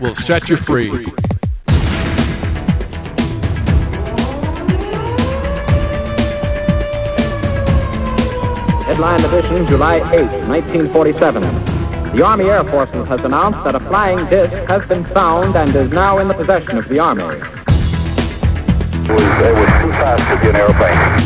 will set you free. Headline edition, July 8, 1947. The Army Air Forces has announced that a flying disc has been found and is now in the possession of the Army. It was, it was too fast to be an airplane.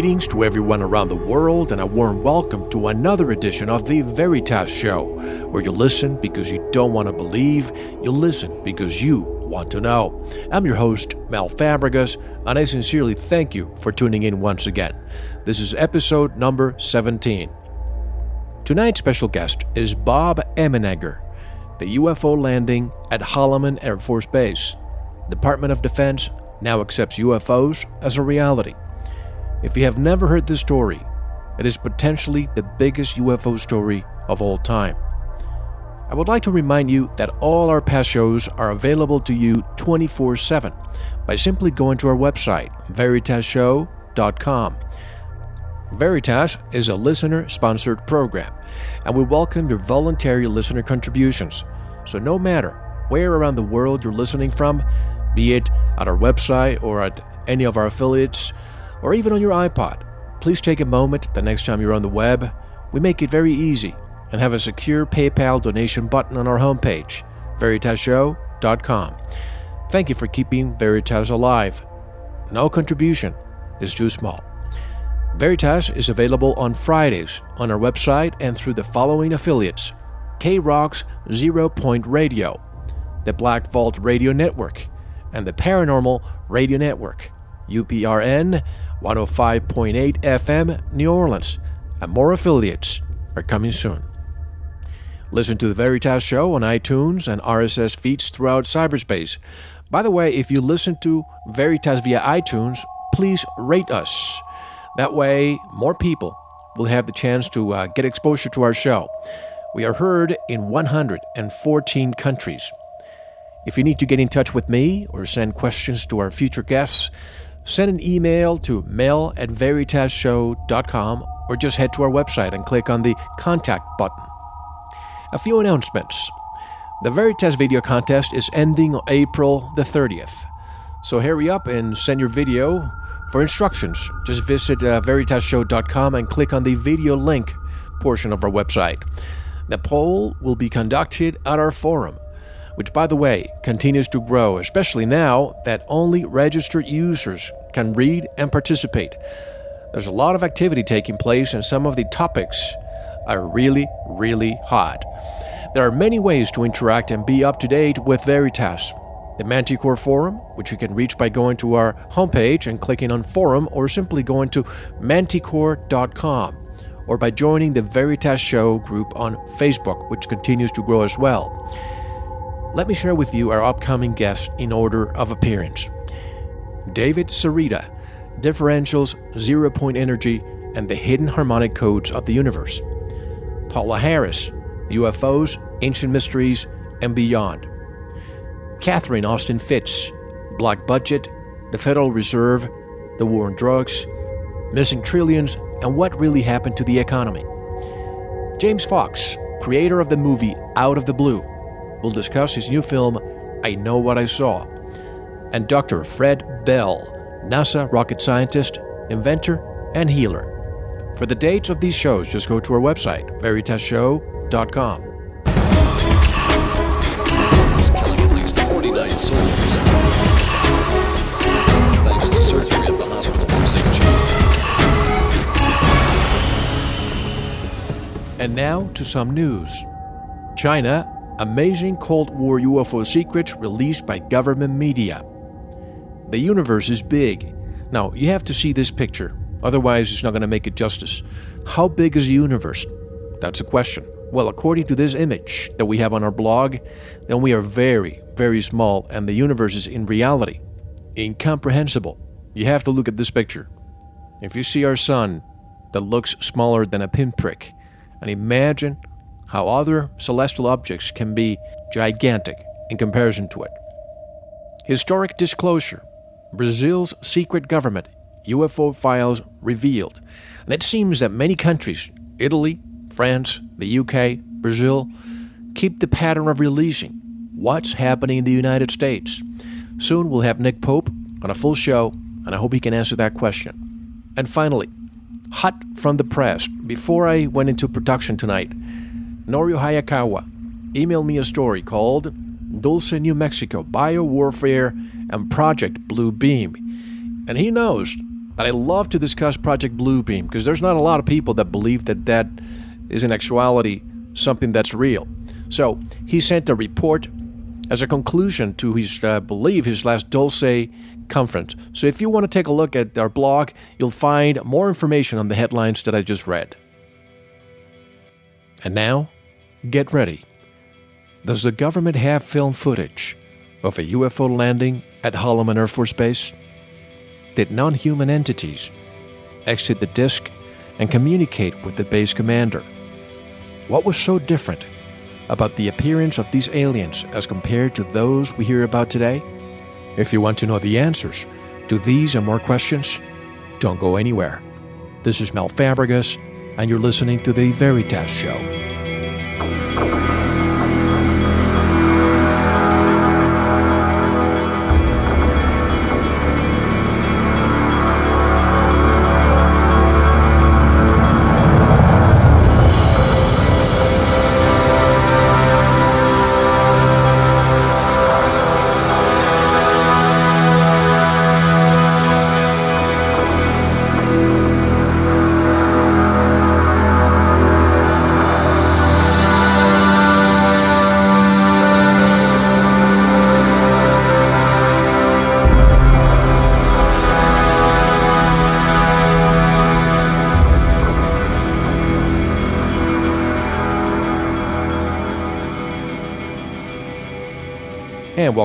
Greetings to everyone around the world, and a warm welcome to another edition of the Veritas Show, where you listen because you don't want to believe, you listen because you want to know. I'm your host, Mel Fabregas, and I sincerely thank you for tuning in once again. This is episode number 17. Tonight's special guest is Bob Emenegger, the UFO landing at Holloman Air Force Base. Department of Defense now accepts UFOs as a reality. If you have never heard this story, it is potentially the biggest UFO story of all time. I would like to remind you that all our past shows are available to you 24 7 by simply going to our website, veritasshow.com. Veritas is a listener sponsored program, and we welcome your voluntary listener contributions. So, no matter where around the world you're listening from, be it at our website or at any of our affiliates, or even on your iPod, please take a moment the next time you're on the web. We make it very easy and have a secure PayPal donation button on our homepage, veritasshow.com. Thank you for keeping Veritas alive. No contribution is too small. Veritas is available on Fridays on our website and through the following affiliates K Rock's Zero Point Radio, the Black Vault Radio Network, and the Paranormal Radio Network, UPRN 105.8 FM, New Orleans, and more affiliates are coming soon. Listen to the Veritas Show on iTunes and RSS feeds throughout cyberspace. By the way, if you listen to Veritas via iTunes, please rate us. That way, more people will have the chance to uh, get exposure to our show. We are heard in 114 countries. If you need to get in touch with me or send questions to our future guests, send an email to mail at veritasshow.com or just head to our website and click on the contact button. A few announcements. The Veritas video contest is ending on April the 30th. So hurry up and send your video. For instructions, just visit uh, veritasshow.com and click on the video link portion of our website. The poll will be conducted at our forum which, by the way, continues to grow, especially now that only registered users can read and participate. There's a lot of activity taking place, and some of the topics are really, really hot. There are many ways to interact and be up to date with Veritas. The Manticore Forum, which you can reach by going to our homepage and clicking on Forum, or simply going to manticore.com, or by joining the Veritas Show group on Facebook, which continues to grow as well let me share with you our upcoming guests in order of appearance. David Sereda, differentials, zero point energy, and the hidden harmonic codes of the universe. Paola Harris, UFOs, Ancient Mysteries, and beyond. Catherine Austin Fitts, Black Budget, the Federal Reserve, the war on drugs, missing trillions, and what really happened to the economy. James Fox, creator of the movie Out of the Blue, will discuss his new film, I Know What I Saw. And Dr. Fred Bell, NASA rocket scientist, inventor, and healer. For the dates of these shows, just go to our website, veritasshow.com. killing at least 49 soldiers. Thanks to surgery at the hospital procedure. And now to some news. China, amazing Cold War UFO secrets released by government media. The universe is big. Now, you have to see this picture, otherwise, it's not going to make it justice. How big is the universe? That's a question. Well, according to this image that we have on our blog, then we are very, very small, and the universe is in reality incomprehensible. You have to look at this picture. If you see our sun that looks smaller than a pinprick, and imagine how other celestial objects can be gigantic in comparison to it. Historic disclosure Brazil's secret government UFO files revealed. And it seems that many countries, Italy, France, the UK, Brazil, keep the pattern of releasing what's happening in the United States. Soon we'll have Nick Pope on a full show, and I hope he can answer that question. And finally, hot from the press, before I went into production tonight, Norio Hayakawa email me a story called Dulce, New Mexico Biowarfare and Project Blue Beam. And he knows that I love to discuss Project Blue Beam because there's not a lot of people that believe that that is in actuality something that's real. So he sent a report as a conclusion to his, uh, believe, his last Dulce conference. So if you want to take a look at our blog, you'll find more information on the headlines that I just read. And now, get ready. Does the government have film footage of a UFO landing at Holloman Air Force Base? Did non human entities exit the disk and communicate with the base commander? What was so different about the appearance of these aliens as compared to those we hear about today? If you want to know the answers to these and more questions, don't go anywhere. This is Mel Fabregas, and you're listening to The Veritas Show. And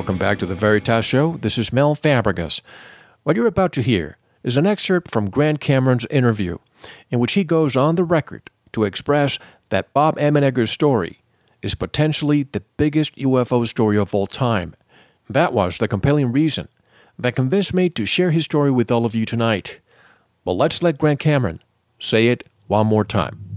welcome back to the Veritas Show. This is Mel Fabregas. What you're about to hear is an excerpt from Grant Cameron's interview, in which he goes on the record to express that Bob Emenegger's story is potentially the biggest UFO story of all time. That was the compelling reason that convinced me to share his story with all of you tonight. But let's let Grant Cameron say it one more time.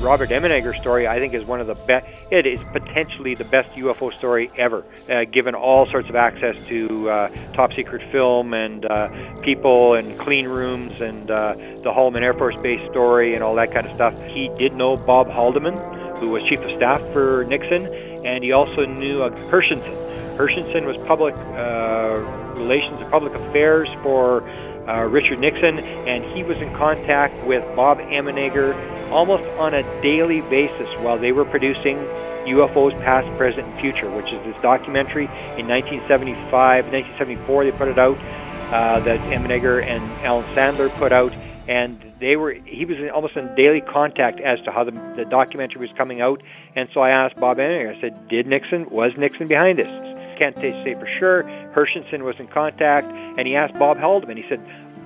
Robert Emenegger story, I think, is one of the best. It is potentially the best UFO story ever, uh, given all sorts of access to uh, top secret film and uh, people and clean rooms and uh, the Holloman Air Force Base story and all that kind of stuff. He did know Bob Haldeman, who was chief of staff for Nixon, and he also knew uh, Herschensohn. Herschensohn was public uh, relations and public affairs for uh, Richard Nixon, and he was in contact with Bob Emenegger almost on a daily basis while they were producing UFOs Past, Present, and Future, which is this documentary in 1975, 1974 they put it out, uh, that Emenegger and Alan Sandler put out, and they were he was in, almost in daily contact as to how the, the documentary was coming out, and so I asked Bob Emenegger, I said, did Nixon, was Nixon behind this? Can't say for sure. Herschensohn was in contact, and he asked Bob Haldeman. He said,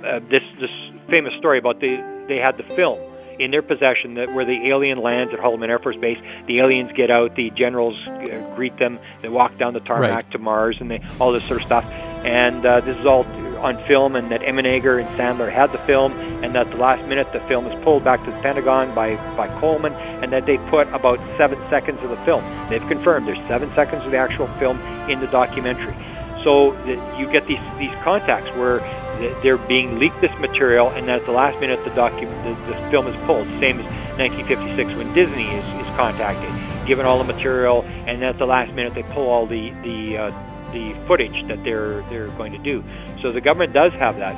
uh, "This this famous story about the they had the film in their possession that where the alien lands at Holloman Air Force Base. The aliens get out, the generals uh, greet them, they walk down the tarmac Right. to Mars, and they, all this sort of stuff. And uh, this is all on film, and that Emenegger and Sandler had the film, and that the last minute the film is pulled back to the Pentagon by by Coleman, and that they put about seven seconds of the film. They've confirmed there's seven seconds of the actual film in the documentary. So that you get these these contacts where they're being leaked this material, and then at the last minute the docu- the, the film is pulled. Same as 1956 when Disney is, is contacted, given all the material, and then at the last minute they pull all the the uh, the footage that they're they're going to do. So the government does have that.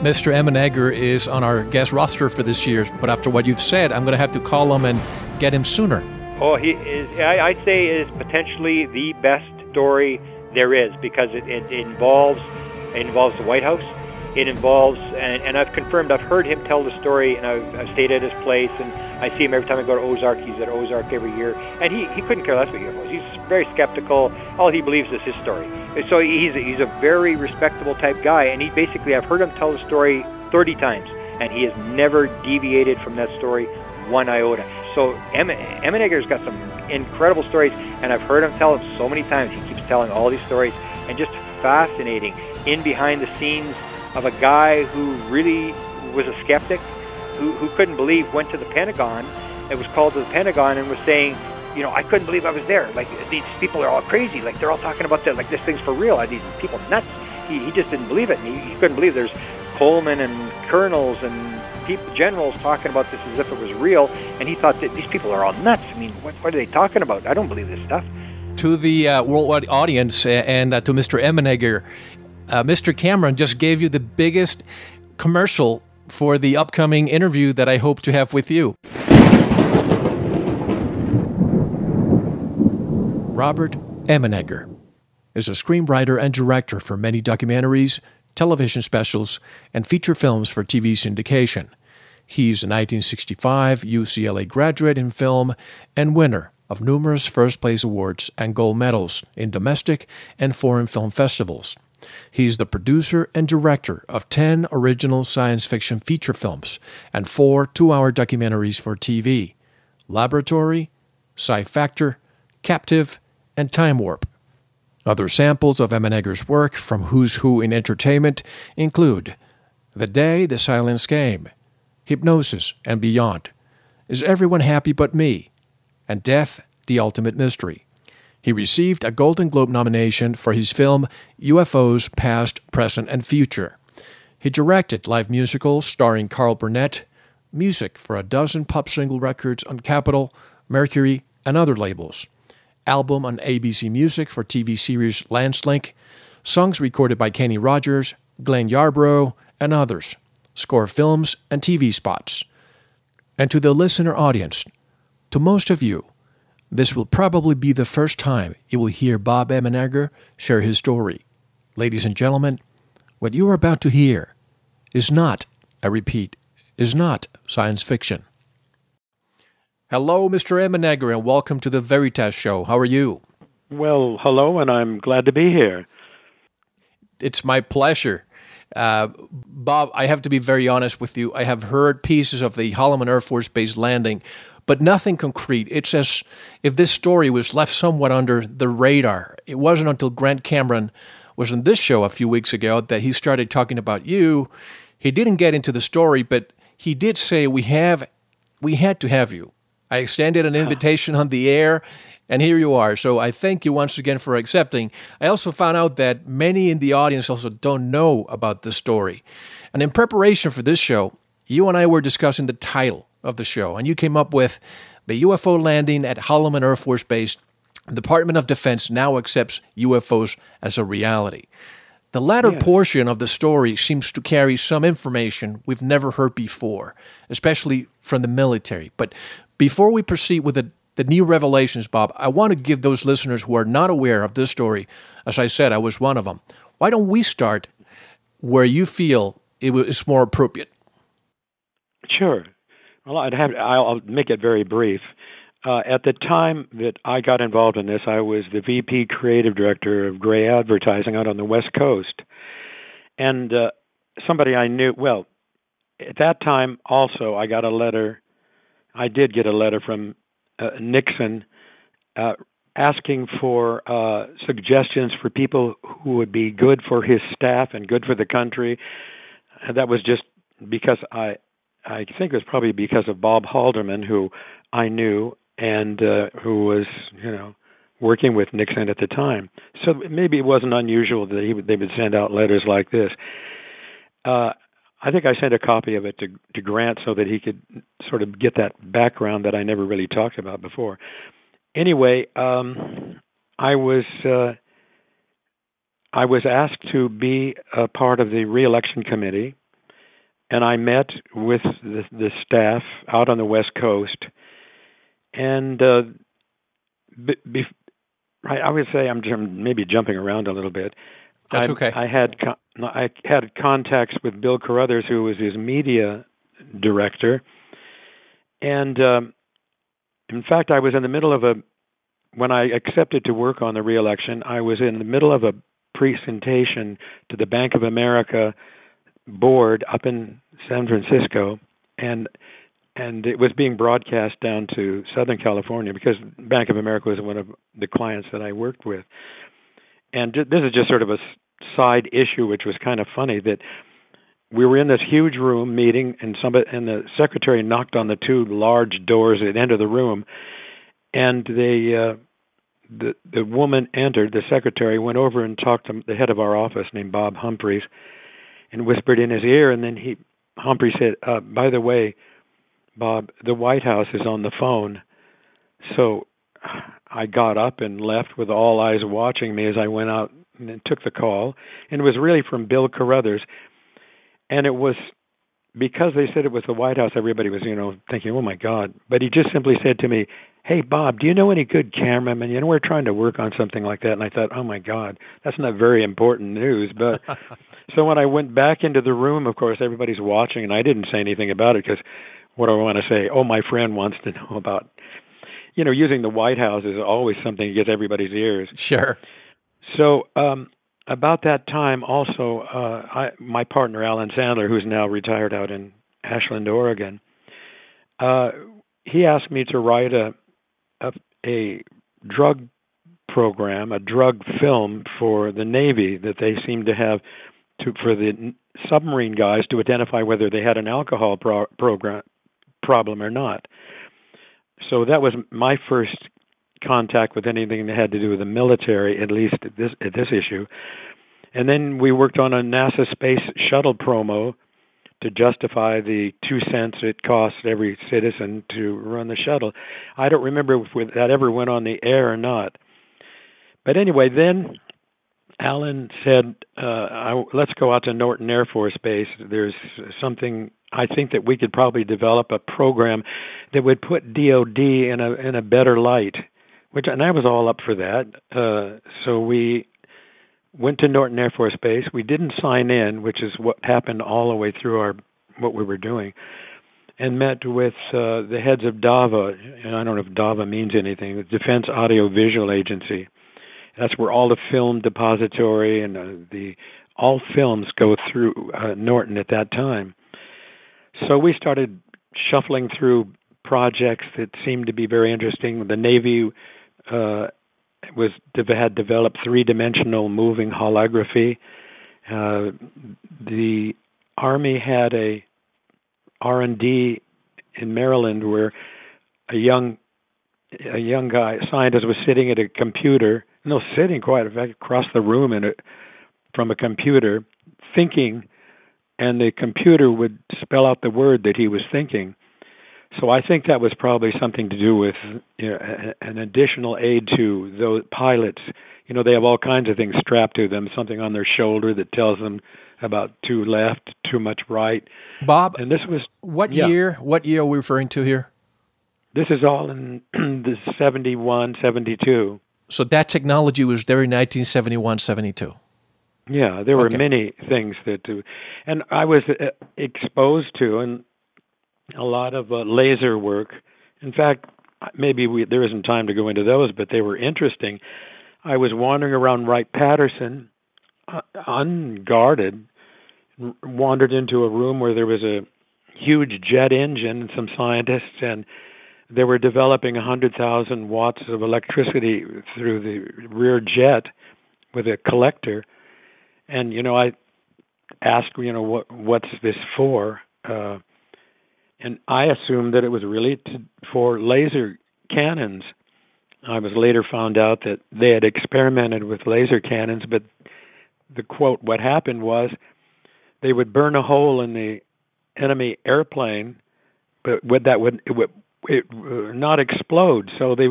Mr. Emenegger is on our guest roster for this year, but after what you've said, I'm going to have to call him and get him sooner. Oh, he is. I, I'd say is potentially the best story there is because it, it involves it involves the White House. It involves, and, and I've confirmed. I've heard him tell the story, and I've, I've stayed at his place, and I see him every time I go to Ozark. He's at Ozark every year, and he, he couldn't care less what UFOs. He's very skeptical. All he believes is his story. So he's a, he's a very respectable type guy, and he basically I've heard him tell the story 30 times, and he has never deviated from that story one iota. So em- Emenegger's got some incredible stories, and I've heard him tell them so many times. He telling all these stories, and just fascinating in behind the scenes of a guy who really was a skeptic, who, who couldn't believe, went to the Pentagon, and was called to the Pentagon and was saying, you know, I couldn't believe I was there. Like these people are all crazy. Like they're all talking about that. Like this thing's for real. Are these people nuts? He, he just didn't believe it. He, he couldn't believe there's Coleman and colonels and people, generals talking about this as if it was real. And he thought that these people are all nuts. I mean, what, what are they talking about? I don't believe this stuff. To the uh, worldwide audience and uh, to Mr. Emenegger, uh, Mr. Cameron just gave you the biggest commercial for the upcoming interview that I hope to have with you. Robert Emenegger is a screenwriter and director for many documentaries, television specials, and feature films for TV syndication. He's a 1965 UCLA graduate in film and winner of numerous first place awards and gold medals in domestic and foreign film festivals. He is the producer and director of 10 original science fiction feature films and four two hour documentaries for TV Laboratory, Sci Factor, Captive, and Time Warp. Other samples of Emenegger's work from Who's Who in Entertainment include The Day the Silence Came, Hypnosis and Beyond, Is Everyone Happy But Me, and Death, the Ultimate Mystery. He received a Golden Globe nomination for his film UFOs Past, Present, and Future. He directed live musicals starring Carol Burnett, music for a dozen pop single records on Capitol, Mercury, and other labels, album on ABC Music for TV series Landslink, songs recorded by Kenny Rogers, Glenn Yarbrough, and others, score films and TV spots. And to the listener audience, to most of you, this will probably be the first time you will hear Bob Emenegger share his story. Ladies and gentlemen, what you are about to hear is not, I repeat, is not science fiction. Hello, Mr. Emenegger, and welcome to the Veritas Show. How are you? Well, hello, and I'm glad to be here. It's my pleasure. Uh, Bob, I have to be very honest with you. I have heard pieces of the Holloman Air Force Base landing, but nothing concrete. It's as if this story was left somewhat under the radar. It wasn't until Grant Cameron was on this show a few weeks ago that he started talking about you. He didn't get into the story, but he did say we have we had to have you. I extended an invitation on the air, and here you are. So I thank you once again for accepting. I also found out that many in the audience also don't know about the story. And in preparation for this show, you and I were discussing the title of the show, and you came up with the UFO landing at Holloman Air Force Base. The Department of Defense now accepts UFOs as a reality. The latter Yeah. portion of the story seems to carry some information we've never heard before, especially from the military. But before we proceed with the, the new revelations, Bob, I want to give those listeners who are not aware of this story, as I said, I was one of them. Why don't we start where you feel it is more appropriate? Sure. Well, I'd have I'll make it very brief. Uh, at the time that I got involved in this, I was the VP creative director of Grey Advertising out on the West Coast, and uh, somebody I knew. Well, at that time, also, I got a letter I did get a letter from uh, Nixon uh, asking for uh, suggestions for people who would be good for his staff and good for the country. And that was just because I I think it was probably because of Bob Haldeman, who I knew and uh, who was you know working with Nixon at the time. So maybe it wasn't unusual that he would, they would send out letters like this. Uh, I think I sent a copy of it to to Grant so that he could sort of get that background that I never really talked about before. Anyway, um, I was uh, I was asked to be a part of the reelection committee, and I met with the, the staff out on the West Coast, and uh, be, be, I, I would say I'm maybe jumping around a little bit. That's I, okay. I had I had contacts with Bill Carruthers, who was his media director, and um, in fact, I was in the middle of a when I accepted to work on the reelection. I was in the middle of a presentation to the Bank of America board up in San Francisco, and and it was being broadcast down to Southern California because Bank of America was one of the clients that I worked with. And this is just sort of a side issue, which was kind of funny that we were in this huge room meeting, and somebody and the secretary knocked on the two large doors at end of the room, and they uh, the the woman entered. The secretary went over and talked to the head of our office, named Bob Humphreys, and whispered in his ear, and then he Humphrey said, uh, "By the way, Bob, the White House is on the phone." So I got up and left with all eyes watching me as I went out and took the call, and it was really from Bill Carruthers, and it was because they said it was the White House. Everybody was, you know, thinking, "Oh my God!" But he just simply said to me, "Hey Bob, do you know any good cameramen? You know, we're trying to work on something like that." And I thought, "Oh my God, that's not very important news." But so when I went back into the room, of course, everybody's watching, and I didn't say anything about it because what do I want to say? Oh, my friend wants to know about. You know, using the White House is always something that gets everybody's ears. Sure. So um, about that time, also, uh, I, my partner Alan Sandler, who's now retired out in Ashland, Oregon, uh, he asked me to write a, a a drug program, a drug film for the Navy that they seemed to have to for the submarine guys to identify whether they had an alcohol pro- program problem or not. So that was my first contact with anything that had to do with the military, at least at this at this issue. And then we worked on a NASA space shuttle promo to justify the two cents it costs every citizen to run the shuttle. I don't remember if that ever went on the air or not. But anyway, then Alan said, uh, I, "Let's go out to Norton Air Force Base. There's something I think that we could probably develop a program that would put DoD in a in a better light." Which and I was all up for that. Uh, so we went to Norton Air Force Base. We didn't sign in, which is what happened all the way through our what we were doing, and met with uh, the heads of DAVA. And I don't know if DAVA means anything. The Defense Audio Visual Agency. That's where all the film depository and uh, the all films go through uh, Norton at that time. So we started shuffling through projects that seemed to be very interesting. The Navy uh, was had developed three-dimensional moving holography. Uh, the Army had a R&D in Maryland where a young a young guy scientist was sitting at a computer, no, sitting quite in fact across the room in a, from a computer, thinking, and the computer would spell out the word that he was thinking. So I think that was probably something to do with you know, an additional aid to those pilots. You know, they have all kinds of things strapped to them, something on their shoulder that tells them about too left, too much right. Bob, and this was what yeah. year? What year are we referring to here? This is all in the 71, 72. So that technology was there in 1971, 72. Yeah, there were Okay. many things that, uh, and I was uh, exposed to, and a lot of uh, laser work. In fact, maybe we, there isn't time to go into those, but they were interesting. I was wandering around Wright Patterson, uh, unguarded, w- wandered into a room where there was a huge jet engine, and some scientists, and they were developing 100,000 watts of electricity through the rear jet with a collector. And you know, I asked, you know, what what's this for? Uh, and I assumed that it was really to, for laser cannons. I was later found out that they had experimented with laser cannons, but the quote, what happened was they would burn a hole in the enemy airplane, but would that would it would it not explode. So they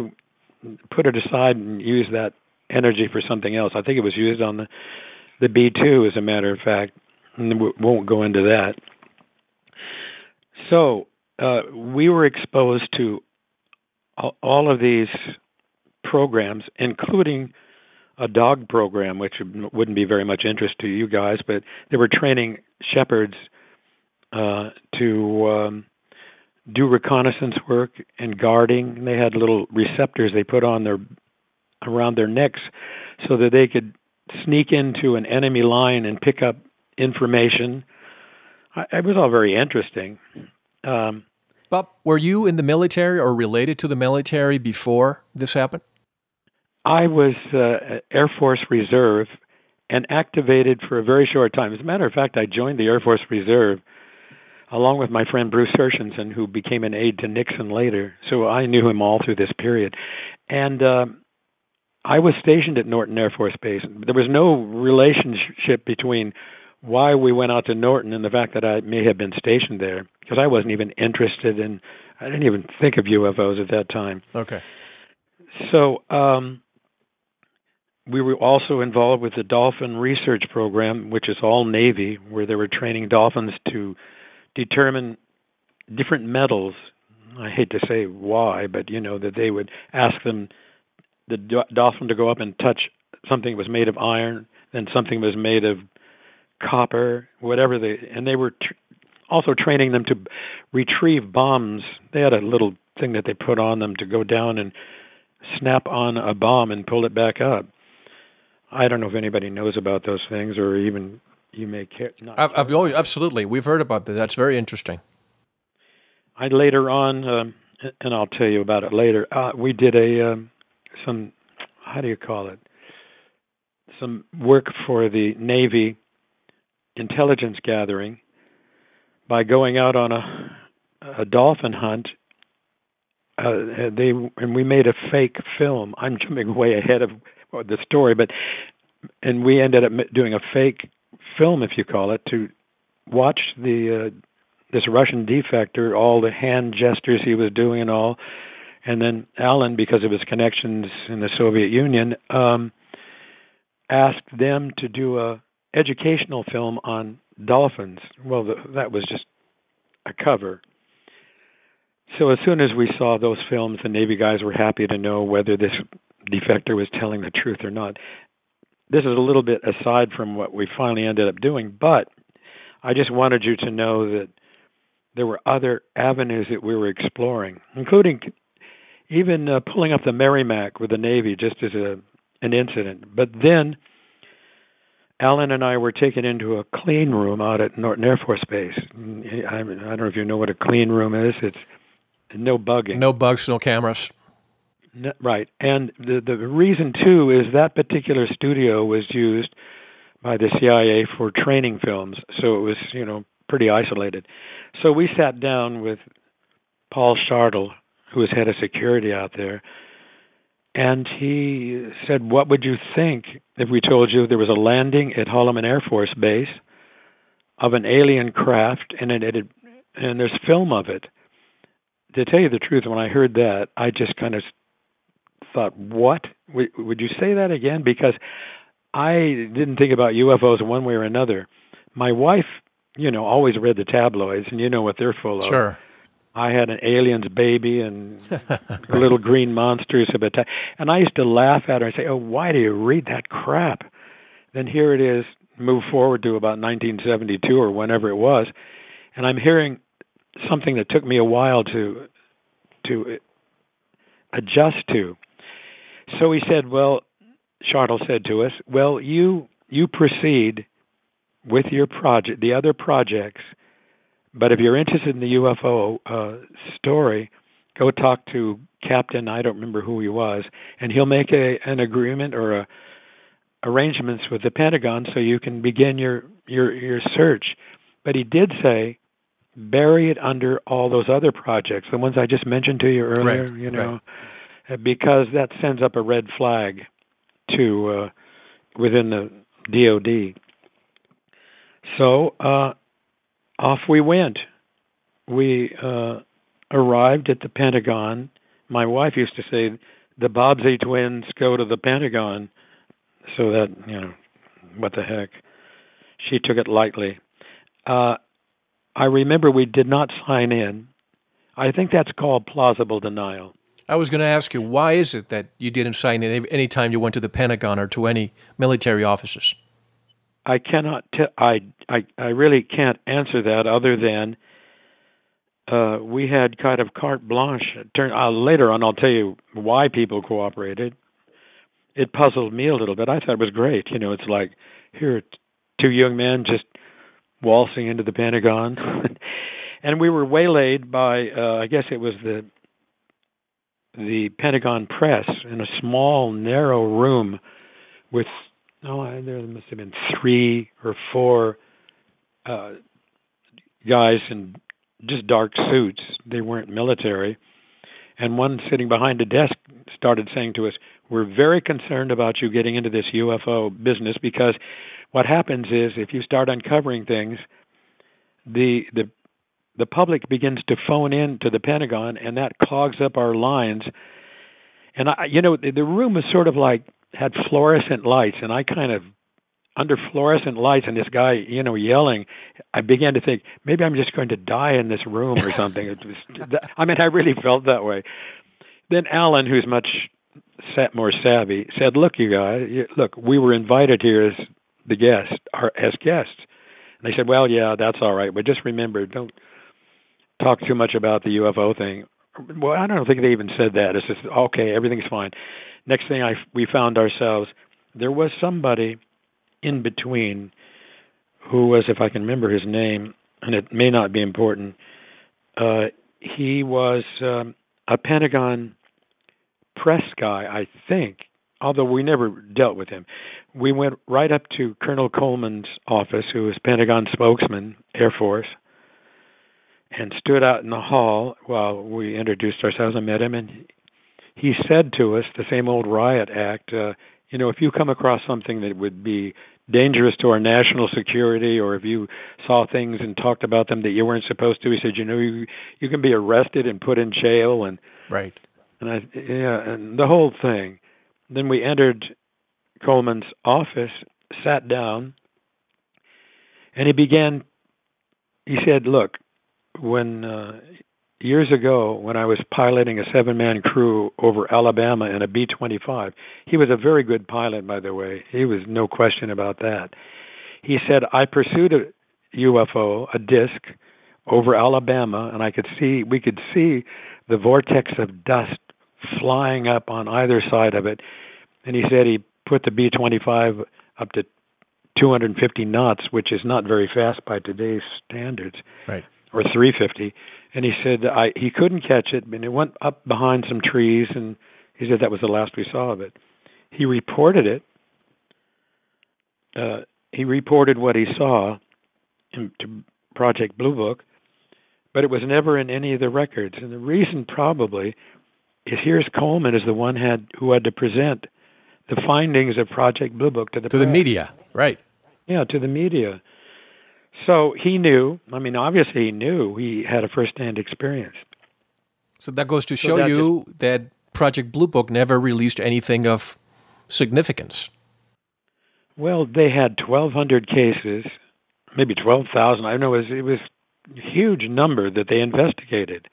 put it aside and used that energy for something else. I think it was used on the the B two, as a matter of fact. And we won't go into that. So uh, we were exposed to all of these programs, including a dog program, which wouldn't be very much interest to you guys, but they were training shepherds uh, to um, do reconnaissance work and guarding. They had little receptors they put on their around their necks so that they could sneak into an enemy line and pick up information. It was all very interesting. Um, Bob, were you in the military or related to the military before this happened? I was uh, Air Force Reserve and activated for a very short time. As a matter of fact, I joined the Air Force Reserve along with my friend Bruce Herschensohn, who became an aide to Nixon later. So I knew him all through this period. And uh, I was stationed at Norton Air Force Base. There was no relationship between why we went out to Norton and the fact that I may have been stationed there because I wasn't even interested in I didn't even think of UFOs at that time. Okay. So um we were also involved with the dolphin research program, which is all Navy, where they were training dolphins to determine different metals. I hate to say why, but you know that they would ask them the dolphin to go up and touch something that was made of iron, then something that was made of copper, whatever they, and they were tr- also training them to retrieve bombs. They had a little thing that they put on them to go down and snap on a bomb and pull it back up. I don't know if anybody knows about those things, or even you may care. Not I've, I've always, absolutely, we've heard about that. That's very interesting. I later on, um, and I'll tell you about it later. Uh, we did a um, some how do you call it? Some work for the Navy intelligence gathering by going out on a a dolphin hunt. Uh, they and we made a fake film. I'm jumping way ahead of the story, but and we ended up doing a fake film, if you call it, to watch the uh, this Russian defector, all the hand gestures he was doing and all, and then Alan, because of his connections in the Soviet Union, um, asked them to do a educational film on dolphins. Well, the, that was just a cover. So as soon as we saw those films, the Navy guys were happy to know whether this defector was telling the truth or not. This is a little bit aside from what we finally ended up doing, but I just wanted you to know that there were other avenues that we were exploring, including even uh, pulling up the Merrimack with the Navy just as a an incident. But then Alan and I were taken into a clean room out at Norton Air Force Base. I, I don't know if you know what a clean room is. It's no bugging. No bugs, no cameras. No, right. And the the reason too is that particular studio was used by the CIA for training films, so it was you know pretty isolated. So we sat down with Paul Shartle, who was head of security out there, and he said, "What would you think if we told you there was a landing at Holloman Air Force Base of an alien craft, and it, it and there's film of it?" To tell you the truth, when I heard that, I just kind of thought, "What? Would you say that again?" Because I didn't think about UFOs one way or another. My wife, you know, always read the tabloids, and you know what they're full of. Sure. I had an alien's baby and right. little green monsters of attack. And I used to laugh at her and say, "Oh, why do you read that crap?" Then here it is, move forward to about 1972 or whenever it was, and I'm hearing something that took me a while to to adjust to. So he said, "Well," Shartle said to us, "Well, you you proceed with your project, the other projects." But if you're interested in the UFO uh, story, go talk to Captain. I don't remember who he was, and he'll make a an agreement or a arrangements with the Pentagon so you can begin your your your search. But he did say bury it under all those other projects, the ones I just mentioned to you earlier. Right, you know, right. because that sends up a red flag to uh, within the DoD. So uh, off we went. We uh, arrived at the Pentagon. My wife used to say, "The Bobbsey twins go to the Pentagon," so that you know, what the heck. She took it lightly. Uh, I remember we did not sign in. I think that's called plausible denial. I was going to ask you, why is it that you didn't sign in any time you went to the Pentagon or to any military offices? I cannot. T- I I I really can't answer that other than uh, we had kind of carte blanche. Turn uh, later on, I'll tell you why people cooperated. It puzzled me a little bit. I thought it was great. You know, it's like here, two young men just waltzing into the Pentagon, and we were waylaid by. Uh, I guess it was the the Pentagon press in a small, narrow room with oh, there must have been three or four uh, guys in just dark suits. They weren't military. And one sitting behind a desk started saying to us, We're very concerned about you getting into this UFO business because what happens is if you start uncovering things, the the the public begins to phone in to the Pentagon and that clogs up our lines. And I you know, the, the room was sort of like had fluorescent lights and I kind of under fluorescent lights and this guy, you know, yelling, I began to think maybe I'm just going to die in this room or something. was, I mean, I really felt that way. Then Alan, who's much more savvy, said, "Look, you guys, look, we were invited here as the guest, our, as guests." And they said, "Well, yeah, that's all right, but just remember, don't talk too much about the UFO thing." Well, I don't think they even said that. It's just okay, everything's fine. Next thing I we found ourselves, there was somebody in between who was, if I can remember his name, and it may not be important, uh, he was um, a Pentagon press guy, I think, although we never dealt with him. We went right up to Colonel Coleman's office, who was Pentagon spokesman, Air Force, and stood out in the hall while we introduced ourselves and met him. And he said to us, the same old riot act, uh, you know, if you come across something that would be dangerous to our national security, or if you saw things and talked about them that you weren't supposed to, he said, you know, you you can be arrested and put in jail, and right, and I yeah, and the whole thing. Then we entered Coleman's office, sat down, and he began. He said, "Look, when uh, years ago when I was piloting a seven man crew over Alabama in a B 25. He was a very good pilot, by the way. He was no question about that. He said, I pursued a UFO, a disc, over Alabama, and I could see, we could see the vortex of dust flying up on either side of it. And he said he put the B 25 up to 250 knots, which is not very fast by today's standards. Right. Or 350 and he said I he couldn't catch it, and it went up behind some trees, and he said that was the last we saw of it. He reported it. Uh, he reported what he saw in, to Project Blue Book, but it was never in any of the records. And the reason probably is here's Coleman is the one had who had to present the findings of Project Blue Book to the to press. the media, right? Yeah, to the media. So he knew. I mean, obviously he knew. He had a first-hand experience. So that goes to So show that you that Project Blue Book never released anything of significance. Well, they had 1,200 cases, maybe 12,000. I don't know. It was, it was a huge number that they investigated.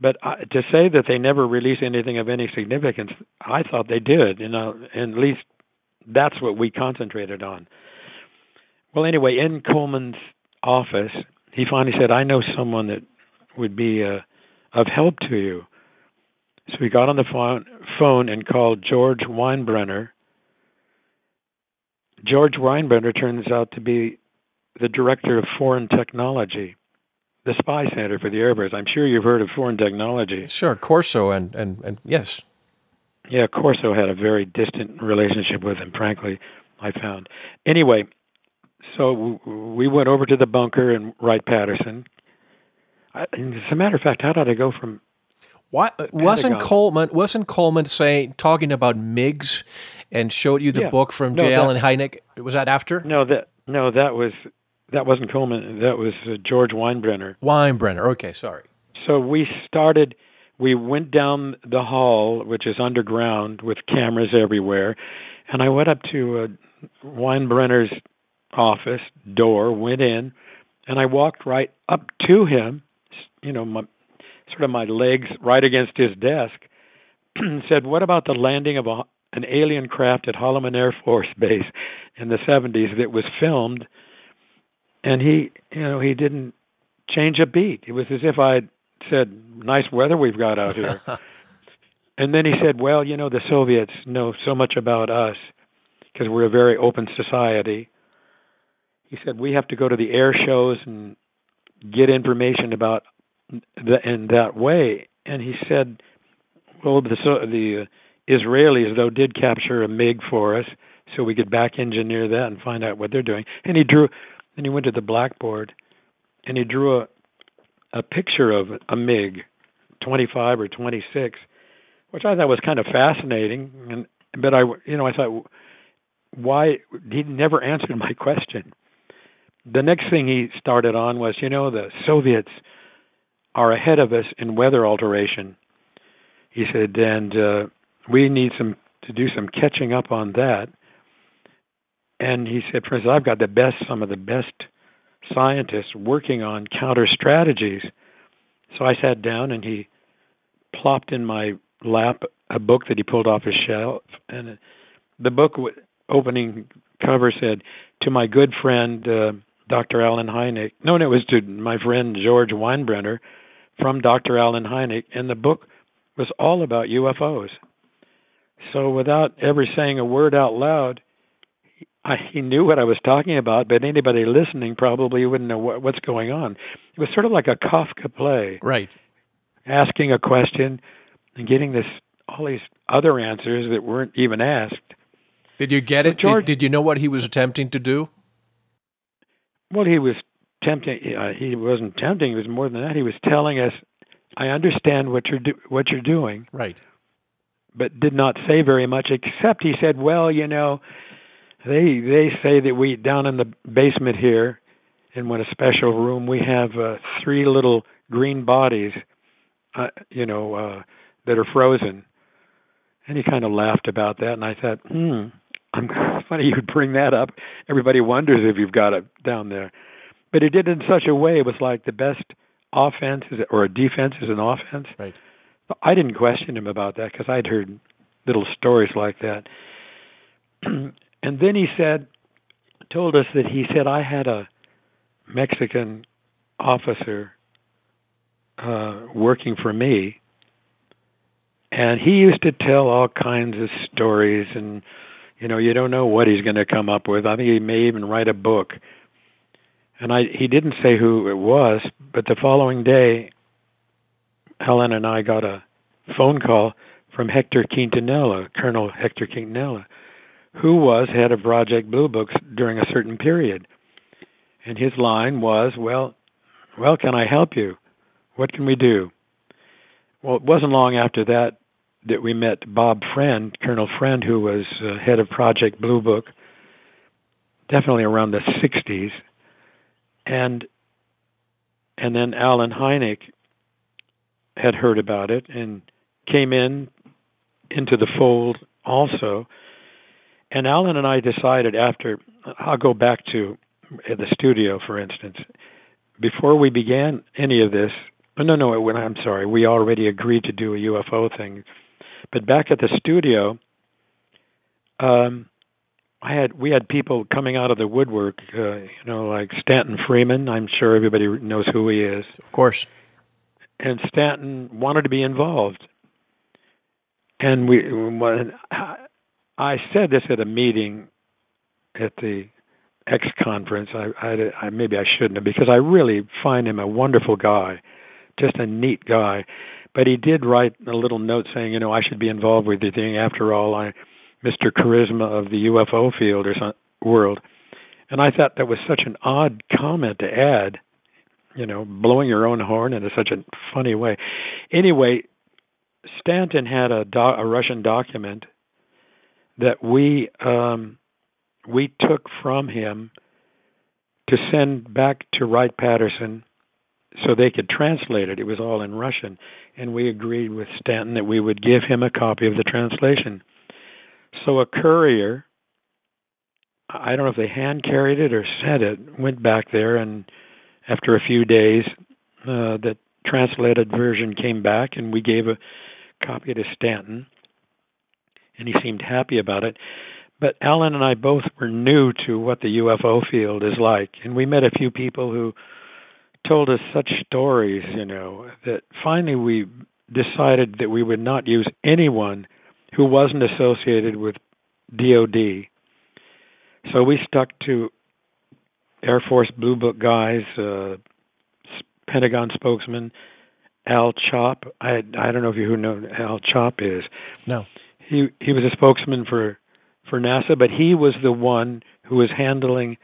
But uh, to say that they never released anything of any significance, I thought they did. You know, and at least that's what we concentrated on. Well, anyway, in Coleman's office, he finally said, "I know someone that would be uh, of help to you." So he got on the phone, and called George Weinbrenner. George Weinbrenner turns out to be the director of foreign technology the spy center for the Airbus. I'm sure you've heard of Foreign Technology. Sure, Corso and and and yes. Yeah, Corso had a very distant relationship with him. Frankly, I found. Anyway, so we went over to the bunker in Wright Patterson. As a matter of fact, how did I go from? Why wasn't Coleman wasn't Coleman saying talking about MiGs and showed you the Yeah. book from No, J. Allen Hynek? Was that after No, that no, that was that wasn't Coleman. That was uh, George Weinbrenner. Weinbrenner? Okay, sorry. So we started. We went down the hall, which is underground, with cameras everywhere, and I went up to uh, Weinbrenner's office door, went in, and I walked right up to him. You know, my sort of my legs right against his desk. and said, "What about the landing of a, an alien craft at Holloman Air Force Base in the 70s that was filmed?" And he, you know, he didn't change a beat. It was as if I'd said, "Nice weather we've got out here." and then he said, "Well, you know, the Soviets know so much about us because we're a very open society." He said, "We have to go to the air shows and get information about the, in that way." And he said, "Well, the so, the Israelis though did capture a MiG for us, so we could back engineer that and find out what they're doing." And he drew. and he went to the blackboard, and he drew a a picture of a MiG, 25 or 26, which I thought was kind of fascinating. And but I, you know, I thought, why he never answered my question. The next thing he started on was, you know, the Soviets are ahead of us in weather alteration. He said, and uh, we need some to do some catching up on that. And he said, for instance, I've got the best, some of the best scientists working on counter strategies. So I sat down and he plopped in my lap a book that he pulled off his shelf, and the book opening cover said, "To my good friend uh, Dr. Allen Hynek." No, no, it was to my friend George Weinbrenner from Dr. Allen Hynek, and the book was all about UFOs. So without ever saying a word out loud, I, he knew what I was talking about, but anybody listening probably wouldn't know what, what's going on. It was sort of like a Kafka play, Right. asking a question and getting this all these other answers that weren't even asked. Did you get it? George- did, did you know what he was attempting to do? Well, he was tempting. Uh, he wasn't tempting. He was more than that. He was telling us, "I understand what you're do- what you're doing," Right. but did not say very much. Except he said, "Well, you know, they they say that we down in the basement here, in one a special room, we have uh, three little green bodies, uh, you know, uh, that are frozen." And he kind of laughed about that, and I thought, "Hmm, I'm funny you'd bring that up. Everybody wonders if you've got it down there." But he did it in such a way it was like the best offense is or a defense is an offense. Right. I didn't question him about that because I'd heard little stories like that. and then he said, told us that he said I had a Mexican officer uh, working for me, and he used to tell all kinds of stories, and you know you don't know what he's going to come up with. I think he may even write a book. And I he didn't say who it was, but the following day, Helen and I got a phone call from Hector Quintanilla, Colonel Hector Quintanilla, who was head of Project Blue Books during a certain period. And his line was, "Well, well, can I help you? What can we do?" Well, it wasn't long after that that we met Bob Friend, Colonel Friend, who was uh, head of Project Blue Book, definitely around the 60s, and and then Allen Hynek had heard about it and came in into the fold also. And Alan and I decided after I'll go back to the studio, for instance, before we began any of this. oh, No, no, when I'm sorry, we already agreed to do a UFO thing, but back at the studio, um, I had we had people coming out of the woodwork, uh, you know, like Stanton Friedman. I'm sure everybody knows who he is. Of course. And Stanton wanted to be involved. And we, when I said this at a meeting at the X conference. I, I, I maybe I shouldn't have because I really find him a wonderful guy, just a neat guy. But he did write a little note saying, you know, I should be involved with the thing. After all, I, Mr. Charisma of the UFO field or some world, and I thought that was such an odd comment to add. You know, blowing your own horn in such a funny way. Anyway, Stanton had a, do- a Russian document that we um, we took from him to send back to Wright Patterson so they could translate it. It was all in Russian, and we agreed with Stanton that we would give him a copy of the translation. So a courier, I don't know if they hand carried it or sent it, went back there, and after a few days, uh, the translated version came back, and we gave a copy to Stanton, and he seemed happy about it. But Alan and I both were new to what the UFO field is like, and we met a few people who told us such stories, you know, that finally we decided that we would not use anyone who wasn't associated with DOD. So we stuck to Air Force Blue Book guys, uh, Pentagon spokesman Al Chop. I I don't know if you who know Al Chop is. No. He he was a spokesman for for NASA, but he was the one who was handling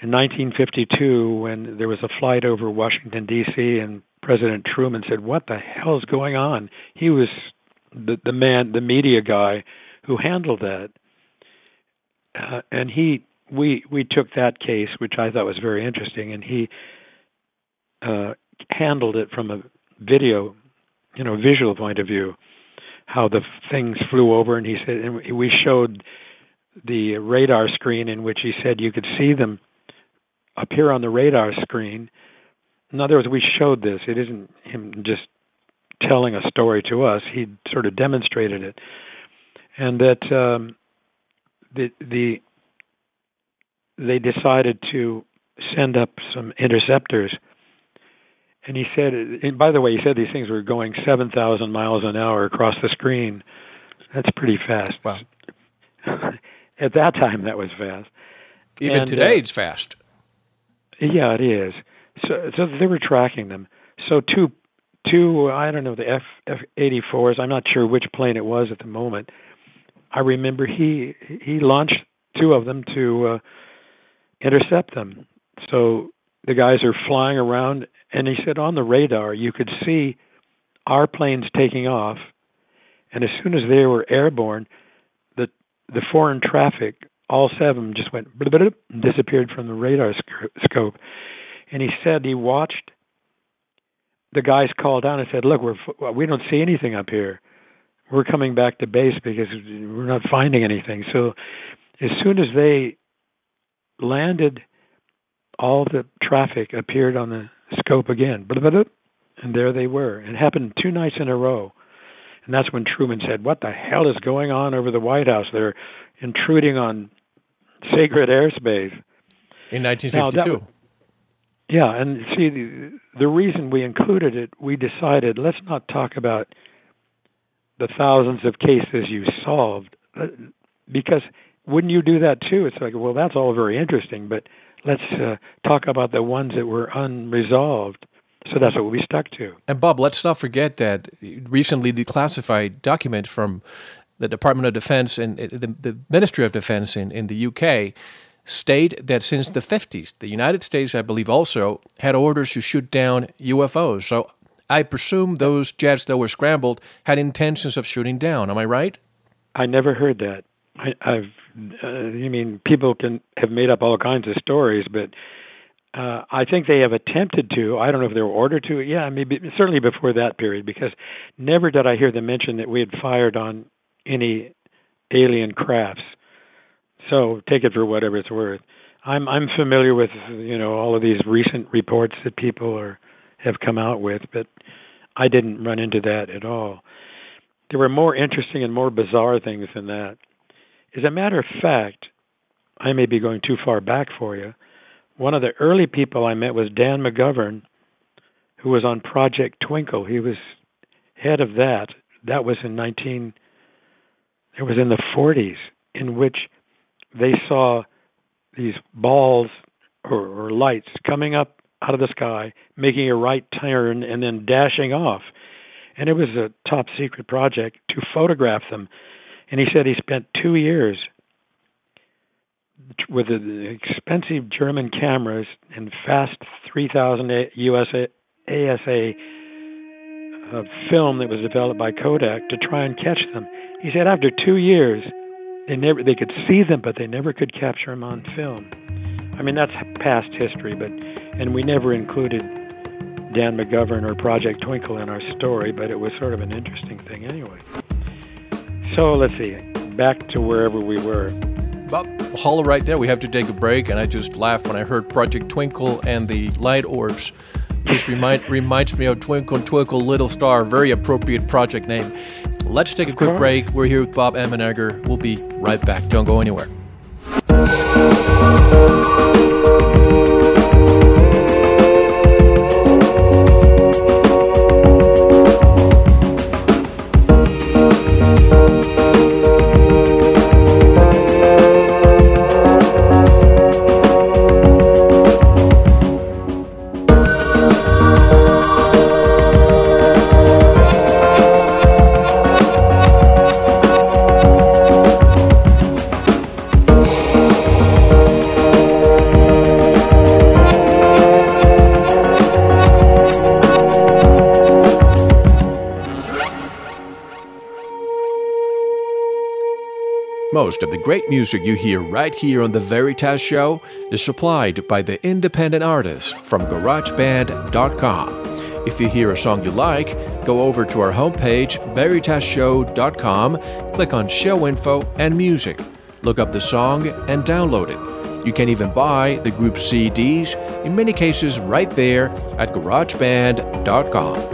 in 1952 when there was a flight over Washington D.C. and President Truman said, "What the hell is going on?" He was the the man, the media guy who handled that, uh, and he we we took that case, which I thought was very interesting, and he uh, handled it from a video, you know, visual point of view how the things flew over, and he said, and we showed the radar screen in which he said you could see them appear on the radar screen. In other words, we showed this. It isn't him just telling a story to us. He sort of demonstrated it, and that um, the the they decided to send up some interceptors and he said, and by the way, he said these things were going 7,000 miles an hour across the screen. That's pretty fast. Wow. At that time, that was fast. Even And, today, uh, it's fast. Yeah, it is. So, so they were tracking them. So two, two, I don't know the F F eighty fours. I'm not sure which plane it was at the moment. I remember he he launched two of them to uh, intercept them. So the guys are flying around, and he said on the radar you could see our planes taking off, and as soon as they were airborne, the the foreign traffic, all seven of them just went and disappeared from the radar sc- scope. And he said he watched the guys call down and said, "Look, we're we don't see anything up here. We're coming back to base because we're not finding anything." So as soon as they landed, all the traffic appeared on the scope again, and there they were. It happened two nights in a row. And that's when Truman said, What the hell is going on over the White House? They're intruding on sacred airspace. In Now, that 1952. Yeah, and see, the, the reason we included it, we decided let's not talk about the thousands of cases you solved, uh, because wouldn't you do that too? It's like, well, that's all very interesting, but let's uh, talk about the ones that were unresolved. So that's what we stuck to. And Bob, let's not forget that recently the classified document from the Department of Defense and uh, the, the Ministry of Defense in, in the UK state that since the 50s, the United States, I believe, also had orders to shoot down UFOs. So I presume those jets that were scrambled had intentions of shooting down. Am I right? I never heard that. I, I've, uh, you mean people can have made up all kinds of stories, but uh, I think they have attempted to. I don't know if they were ordered to. Yeah, maybe certainly before that period, because never did I hear them mention that we had fired on any alien crafts. So take it for whatever it's worth. I'm I'm familiar with you know all of these recent reports that people are have come out with, but I didn't run into that at all. There were more interesting and more bizarre things than that. As a matter of fact, I may be going too far back for you. One of the early people I met was Dan McGovern, who was on Project Twinkle. He was head of that. That was in 19. It was in the 40s, in which they saw these balls or, or lights coming up out of the sky, making a right turn, and then dashing off. And it was a top secret project to photograph them. And he said he spent two years with the expensive German cameras and fast 3000 USA ASA uh, film that was developed by Kodak to try and catch them. He said after two years, they never they could see them, but they never could capture them on film. I mean that's past history, but and we never included Dan McGovern or Project Twinkle in our story, but it was sort of an interesting thing anyway. So let's see, back to wherever we were. Well, holler right there. We have to take a break, and I just laughed when I heard Project Twinkle and the light orbs. This remind, reminds me of Twinkle Twinkle Little Star, very appropriate project name. Let's take a quick uh-huh. break. We're here with Bob Emenegger. We'll be right back. Don't go anywhere. Great music you hear right here on The Veritas Show is supplied by the independent artists from GarageBand.com. If you hear a song you like, go over to our homepage, VeritasShow.com, click on Show Info and Music. Look up the song and download it. You can even buy the group's CDs, in many cases right there at GarageBand.com.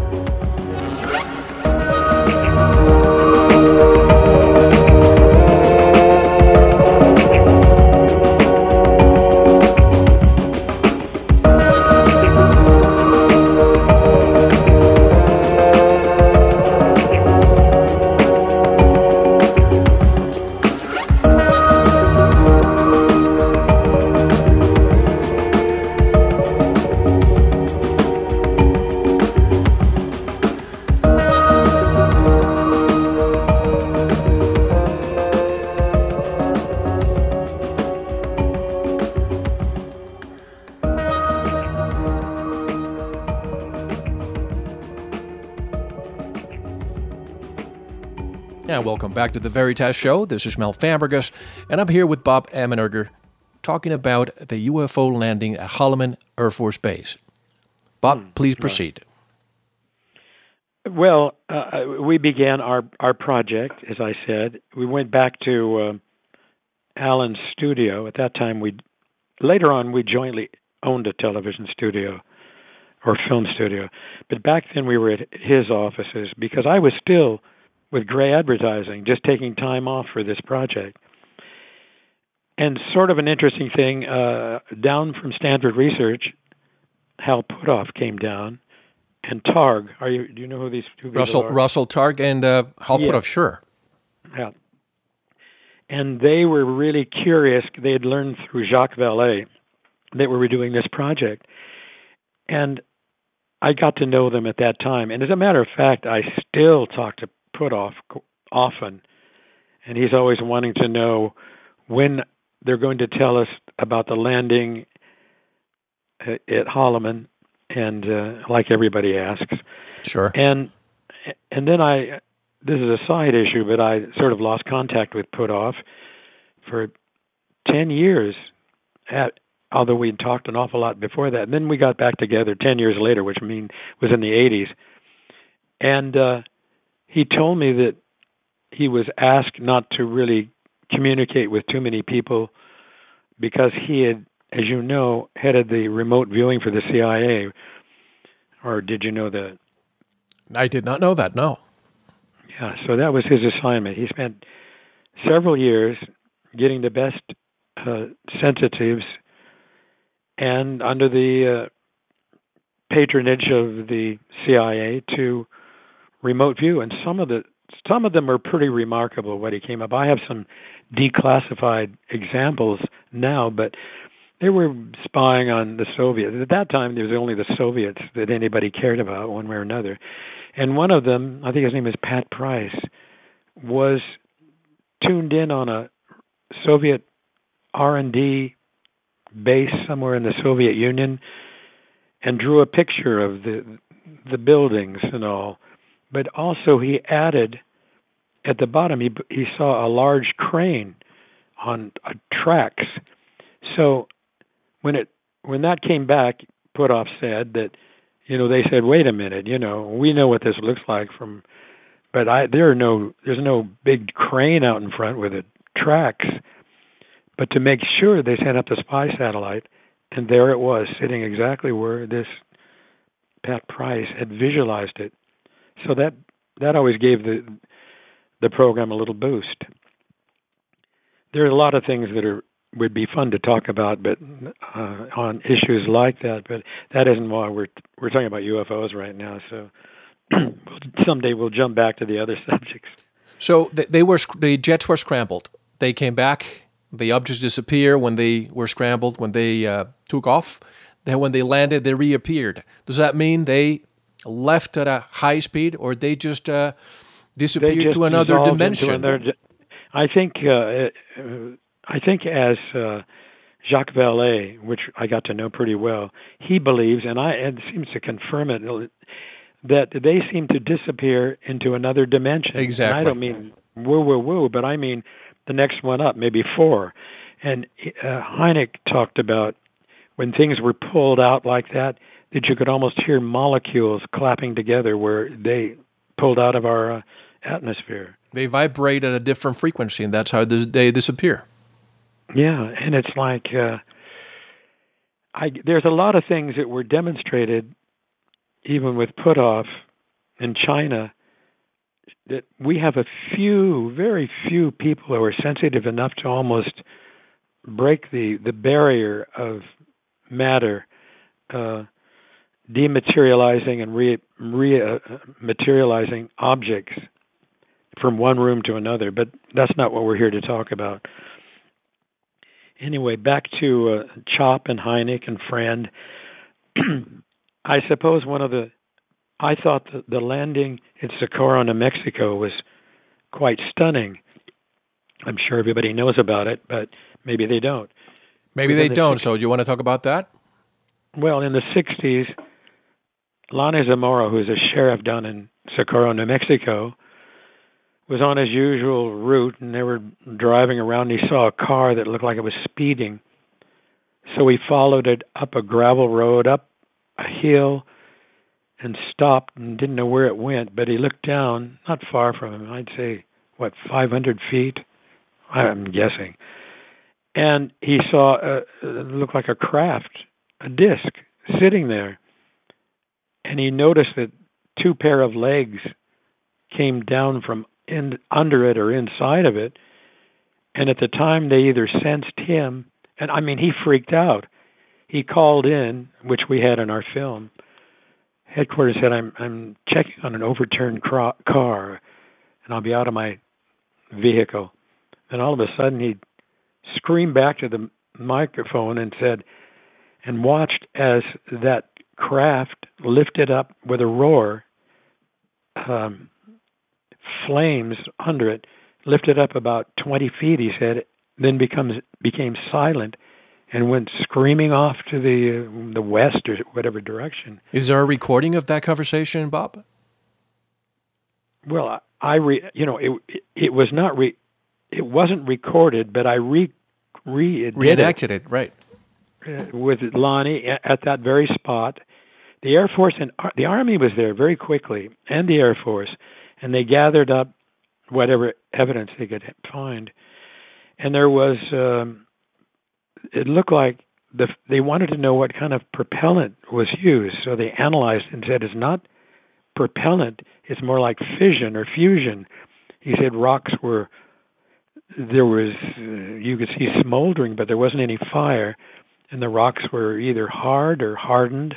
back to the Veritas Show. This is Mel Fabregas, and I'm here with Bob Emenegger talking about the UFO landing at Holloman Air Force Base. Bob, mm, please proceed. Well, uh, we began our, our project, as I said. We went back to uh, Alan's studio. At that time, we later on we jointly owned a television studio or film studio, but back then we were at his offices because I was still with Grey Advertising, just taking time off for this project. And sort of an interesting thing, uh, down from Stanford Research, Hal Puthoff came down, and Targ. Are you? Do you know who these two people Russell are? Russell Targ and uh, Hal yeah. Puthoff, sure. Yeah. And they were really curious. They had learned through Jacques Vallée that we were doing this project, and I got to know them at that time. And as a matter of fact, I still talk to Puthoff often, and he's always wanting to know when they're going to tell us about the landing at Holloman, and uh, like everybody asks, sure. And and then I, this is a side issue, but I sort of lost contact with Puthoff for ten years. At although we'd talked an awful lot before that, and then we got back together ten years later, which I mean was in the '80s, and. uh he told me that he was asked not to really communicate with too many people because he had, as you know, headed the remote viewing for the CIA. Or did you know that? I did not know that. No. Yeah, so that was his assignment. He spent several years getting the best uh, sensitives, and under the uh, patronage of the CIA to remote view, and some of the some of them are pretty remarkable what he came up. I have some declassified examples now, but they were spying on the Soviets. At that time, there was only the Soviets that anybody cared about, one way or another. And one of them, I think his name is Pat Price, was tuned in on a Soviet R&D base somewhere in the Soviet Union and drew a picture of the the buildings and all. But also he added at the bottom he he saw a large crane on uh, tracks. So when it when that came back, Puthoff said that you know they said, wait a minute, you know we know what this looks like from, but I there are no there's no big crane out in front with it tracks. But to make sure, they sent up the spy satellite, and there it was, sitting exactly where this Pat Price had visualized it. So that that always gave the the program a little boost. There are a lot of things that are would be fun to talk about, but uh, on issues like that. But that isn't why we're we're talking about UFOs right now. So someday we'll jump back to the other subjects. So they were the jets were scrambled. They came back the objects disappear when they were scrambled, when they uh, took off. Then when they landed, they reappeared. Does that mean they left at a high speed, or they just uh, disappeared just to another dimension? Another, I think. Uh, I think as uh, Jacques Vallée, which I got to know pretty well, he believes, and I and seems to confirm it, that they seem to disappear into another dimension. Exactly. And I don't mean woo woo woo, but I mean the next one up, maybe four. And uh, Hynek talked about when things were pulled out like that, that you could almost hear molecules clapping together where they pulled out of our uh, atmosphere. They vibrate at a different frequency, and that's how they disappear. Yeah, and it's like uh, I, there's a lot of things that were demonstrated, even with Puthoff in China, that we have a few, very few people who are sensitive enough to almost break the the barrier of matter uh, dematerializing and re, re uh, materializing objects from one room to another. But that's not what we're here to talk about. Anyway, back to uh, Chop and Hynek and Friend. I suppose one of the I thought that the landing in Socorro, New Mexico, was quite stunning. I'm sure everybody knows about it, but maybe they don't. Maybe they the don't. 60s, so, do you want to talk about that? Well, in the '60s, Lonnie Zamora, who's a sheriff down in Socorro, New Mexico, was on his usual route, and they were driving around. And he saw a car that looked like it was speeding, so he followed it up a gravel road, up a hill, and stopped and didn't know where it went, but he looked down, not far from him, I'd say, what, 500 feet? I'm guessing. And he saw, a, it looked like a craft, a disc, sitting there. And he noticed that two pair of legs came down from in, under it or inside of it. And at the time, they either sensed him, and I mean, he freaked out. He called in, which we had in our film, headquarters said, "I'm I'm checking on an overturned car, and I'll be out of my vehicle." And all of a sudden, he screamed back to the microphone and said, and watched as that craft lifted up with a roar, um, flames under it, lifted up about 20 feet. He said, then becomes became silent and went screaming off to the uh, the west or whatever direction. Is there a recording of that conversation, Bob? Well, I, re, you know it, it, was not re it wasn't recorded, but I re re reenacted it, right with Lonnie at that very spot. The Air Force and the Army was there very quickly, and the Air Force, and they gathered up whatever evidence they could find, and there was. Um, it looked like the, they wanted to know what kind of propellant was used, so they analyzed and said it's not propellant; it's more like fission or fusion. He said rocks were there was uh, you could see smoldering, but there wasn't any fire, and the rocks were either hard or hardened.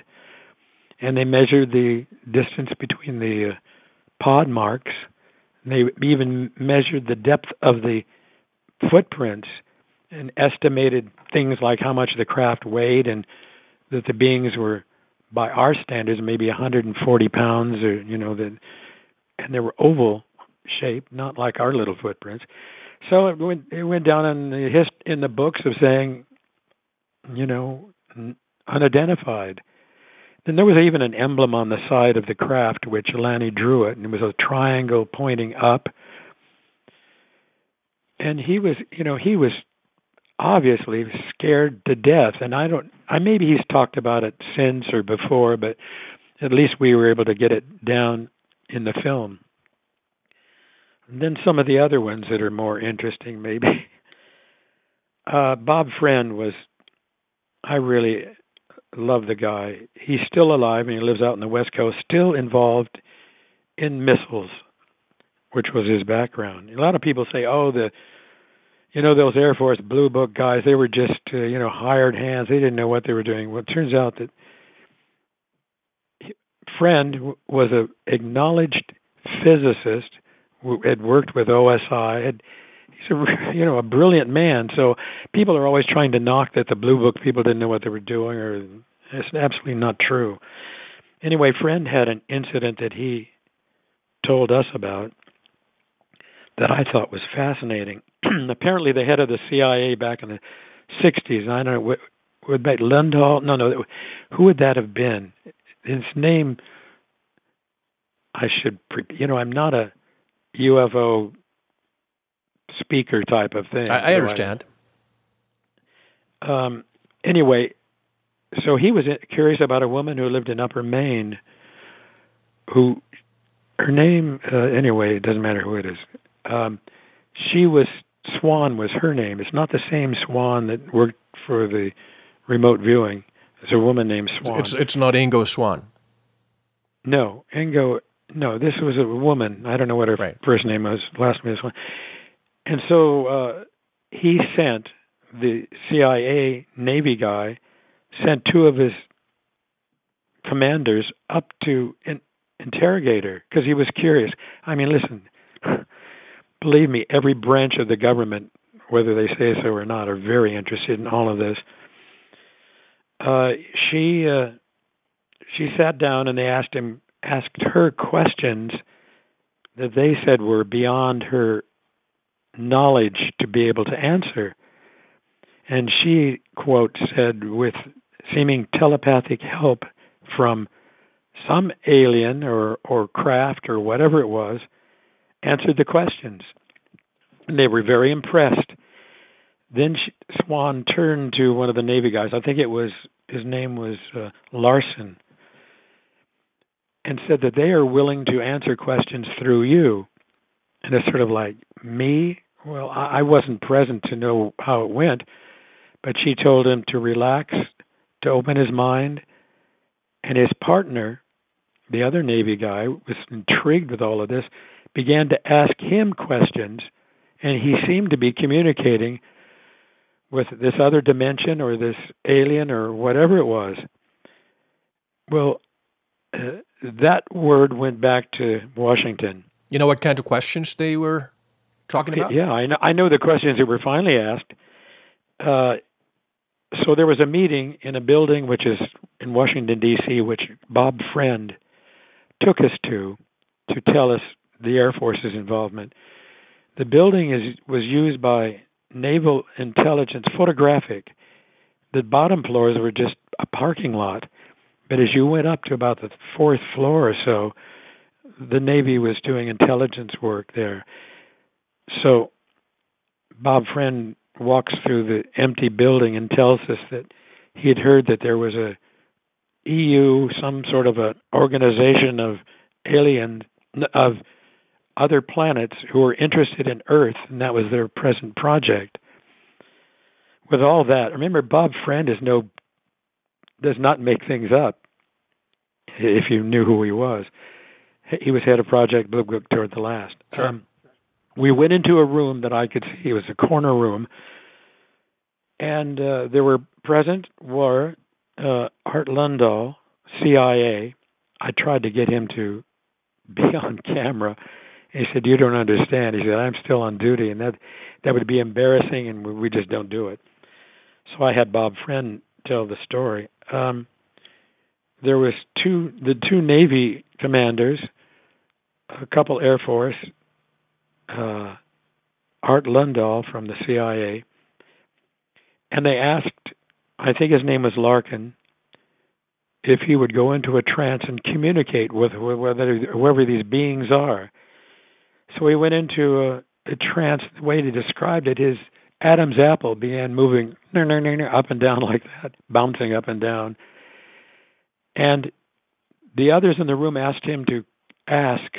And they measured the distance between the uh, pod marks They even measured the depth of the footprints and estimated things like how much the craft weighed and that the beings were by our standards maybe 140 pounds or you know that and they were oval shaped not like our little footprints so it went it went down in the hist in the books of saying you know unidentified. Then there was even an emblem on the side of the craft which Lanny drew it and it was a triangle pointing up. And he was you know he was obviously scared to death and i don't i maybe he's talked about it since or before but at least we were able to get it down in the film. And then some of the other ones that are more interesting maybe. Uh bob friend was i really love the guy he's still alive and he lives out in the west coast still involved in missiles which was his background a lot of people say oh the you know those Air Force Blue Book guys, they were just uh, you know hired hands. They didn't know what they were doing. Well, it turns out that friend was a acknowledged physicist who had worked with OSI. Had, a you know a brilliant man. So people are always trying to knock that the Blue Book people didn't know what they were doing, or it's absolutely not true. Anyway, friend had an incident that he told us about that I thought was fascinating. apparently the head of the CIA back in the 60s. I don't know would, that Lundahl? No, no. Who would that have been? His name. I should, you know, I'm not a UFO speaker type of thing. I, I understand. Um. Anyway, so he was curious about a woman who lived in Upper Maine, who her name uh, anyway it doesn't matter who it is. Um, she was Swan was her name. It's not the same Swan that worked for the remote viewing. It's a woman named Swan. It's it's not Ingo Swann. No, Ingo. No, this was a woman. I don't know what her right. first name was. Last name was Swan. And so uh, he sent the CIA Navy guy sent two of his commanders up to in, interrogate her because he was curious. I mean, listen, believe me, every branch of the government, whether they say so or not, are very interested in all of this. Uh, she uh, she sat down and they asked him asked her questions that they said were beyond her knowledge to be able to answer. And she, quote, said, with seeming telepathic help from some alien or, or craft or whatever it was, answered the questions. And they were very impressed. Then she, Swan turned to one of the Navy guys. I think it was his name was uh, Larson, and said that they are willing to answer questions through you. And it's sort of like me. Well, I, wasn't present to know how it went, but she told him to relax, to open his mind, and his partner, the other Navy guy, was intrigued with all of this began to ask him questions, and he seemed to be communicating with this other dimension or this alien or whatever it was. Well, uh, that word went back to Washington. You know what kind of questions they were talking about? Yeah, I know. I know the questions that were finally asked. Uh, so there was a meeting in a building which is in Washington D.C., which Bob Friend took us to to tell us the Air Force's involvement. The building is was used by naval intelligence photographic. The bottom floors were just a parking lot, but as you went up to about the fourth floor or so, the Navy was doing intelligence work there. So Bob Friend walks through the empty building and tells us that he had heard that there was a EU, some sort of an organization of alien of other planets who were interested in Earth, and that was their present project. With all that, remember Bob Friend is no does not make things up. If you knew who he was, he was head of Project Blue Book toward the last. Sure. Um, we went into a room that I could see. It was a corner room, and uh, there were present were uh, Art Lundahl, CIA. I tried to get him to be on camera he said, "You don't understand." He said, "I'm still on duty, and that that would be embarrassing, and we, just don't do it." So I had Bob Friend tell the story. Um, there was two the two Navy commanders, a couple Air Force, uh, Art Lundahl from the CIA, and they asked, I think his name was Larkin, if he would go into a trance and communicate with whether whoever these beings are. So he went into a, a trance. The way he described it, his Adam's apple began moving up and down like that, bouncing up and down. And the others in the room asked him to ask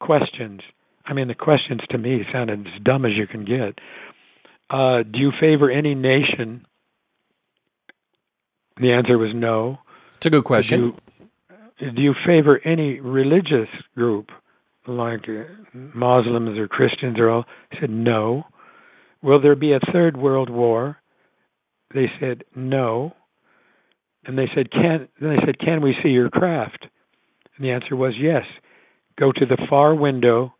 questions. I mean, the questions to me sounded as dumb as you can get. Uh, do you favor any nation? The answer was no. It's a good question. Do you, do you favor any religious group, like Muslims or Christians or all? I said no. Will there be a third world war? They said no. And they said, "Can?" Then they said, "Can we see your craft?" And the answer was yes. Go to the far window,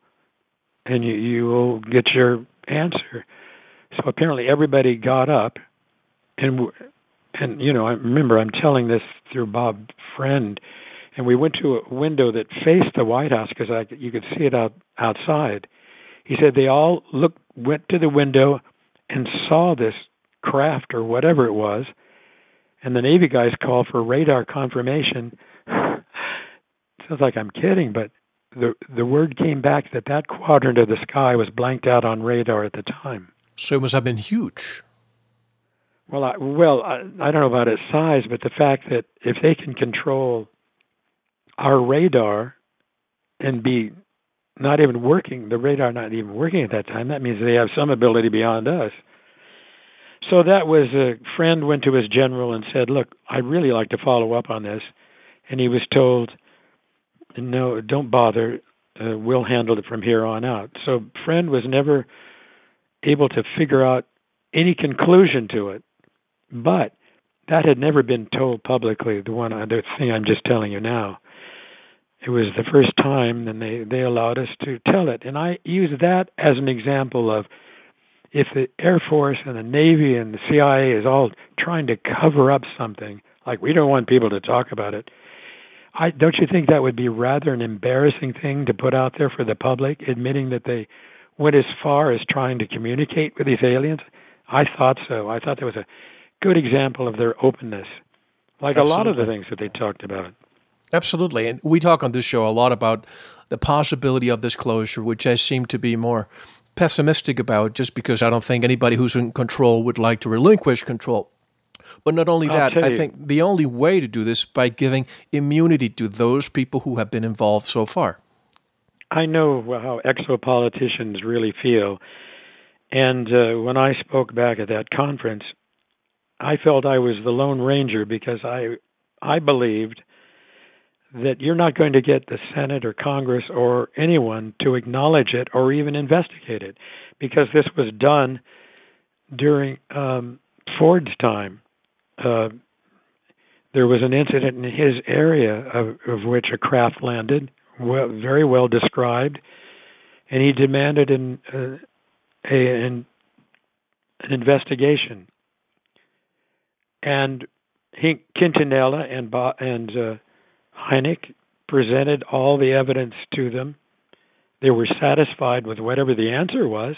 and you you will get your answer. So apparently everybody got up, and and you know I remember I'm telling this through Bob Friend, and we went to a window that faced the White House because I you could see it out outside. He said they all looked went to the window and saw this craft or whatever it was and the Navy guys called for radar confirmation. Sounds like I'm kidding, but the the word came back that that quadrant of the sky was blanked out on radar at the time. So it must have been huge. Well, I, well, I, I don't know about its size, but the fact that if they can control our radar and be not even working, the radar not even working at that time, that means they have some ability beyond us. So that was a friend went to his general and said, "Look, I'd really like to follow up on this," and he was told, "No, don't bother. Uh, we'll handle it from here on out." So friend was never able to figure out any conclusion to it, but that had never been told publicly. The one other thing I'm just telling you now. It was the first time, and they they allowed us to tell it, and I use that as an example of if the Air Force and the Navy and the CIA is all trying to cover up something, like we don't want people to talk about it, I don't you think that would be rather an embarrassing thing to put out there for the public, admitting that they went as far as trying to communicate with these aliens? I thought so. I thought that was a good example of their openness, like Absolutely. a lot of the things that they talked about. Absolutely. And we talk on this show a lot about the possibility of disclosure, which I seem to be more pessimistic about just because I don't think anybody who's in control would like to relinquish control. But not only I'll that, I think the only way to do this by giving immunity to those people who have been involved so far. I know how exo-politicians really feel, and uh, when I spoke back at that conference, I felt I was the lone ranger because I I believed that you're not going to get the Senate or Congress or anyone to acknowledge it or even investigate it because this was done during um, Ford's time. Uh, there was an incident in his area of, of which a craft landed, well, very well described, and he demanded an, uh, a, an, an investigation. And he, Quintanilla and, Bo, and uh, presented all the evidence to them. They were satisfied with whatever the answer was,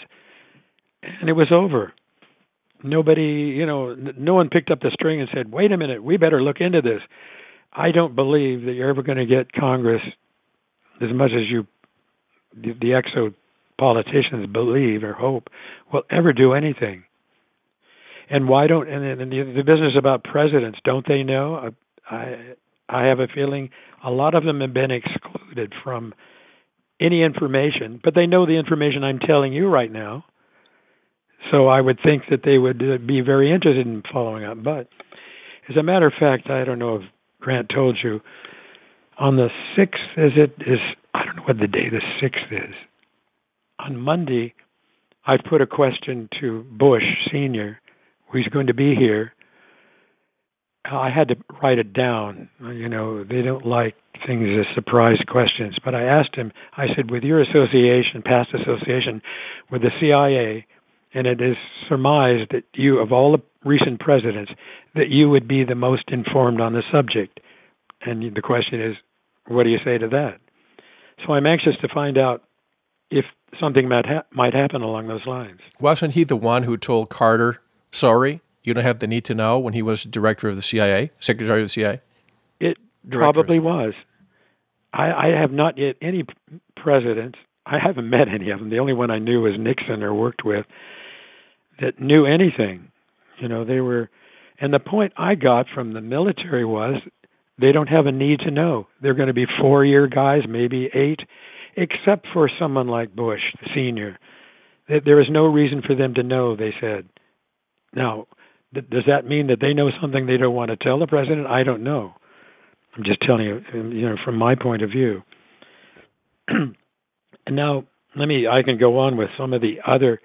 and it was over. Nobody, you know, no one picked up the string and said, "Wait a minute, we better look into this." I don't believe that you're ever going to get Congress as much as you, the, the exo politicians believe or hope, will ever do anything. And why don't and, and the, the business about presidents? Don't they know? I I have a feeling a lot of them have been excluded from any information, but they know the information I'm telling you right now. So I would think that they would uh, be very interested in following up. But as a matter of fact, I don't know if Grant told you, on the 6th, is it, is, I don't know what the day the 6th is. On Monday, I put a question to Bush Sr., who's going to be here, I had to write it down. You know, they don't like things as surprise questions. But I asked him, I said, with your association, past association with the CIA, and it is surmised that you, of all the recent presidents, that you would be the most informed on the subject. And the question is, what do you say to that? So I'm anxious to find out if something might ha- might happen along those lines. Wasn't he the one who told Carter, "Sorry, you don't have the need to know," when he was director of the CIA, secretary of the CIA? It probably was. I, I have not yet any president. I haven't met any of them. The only one I knew was Nixon or worked with that knew anything. You know, they were, and the point I got from the military was they don't have a need to know. They're going to be four year guys, maybe eight, except for someone like Bush, the senior. There is no reason for them to know, they said. Now, does that mean that they know something they don't want to tell the president? I don't know. I'm just telling you, um, you know, from my point of view. and now, let me. I can go on with some of the other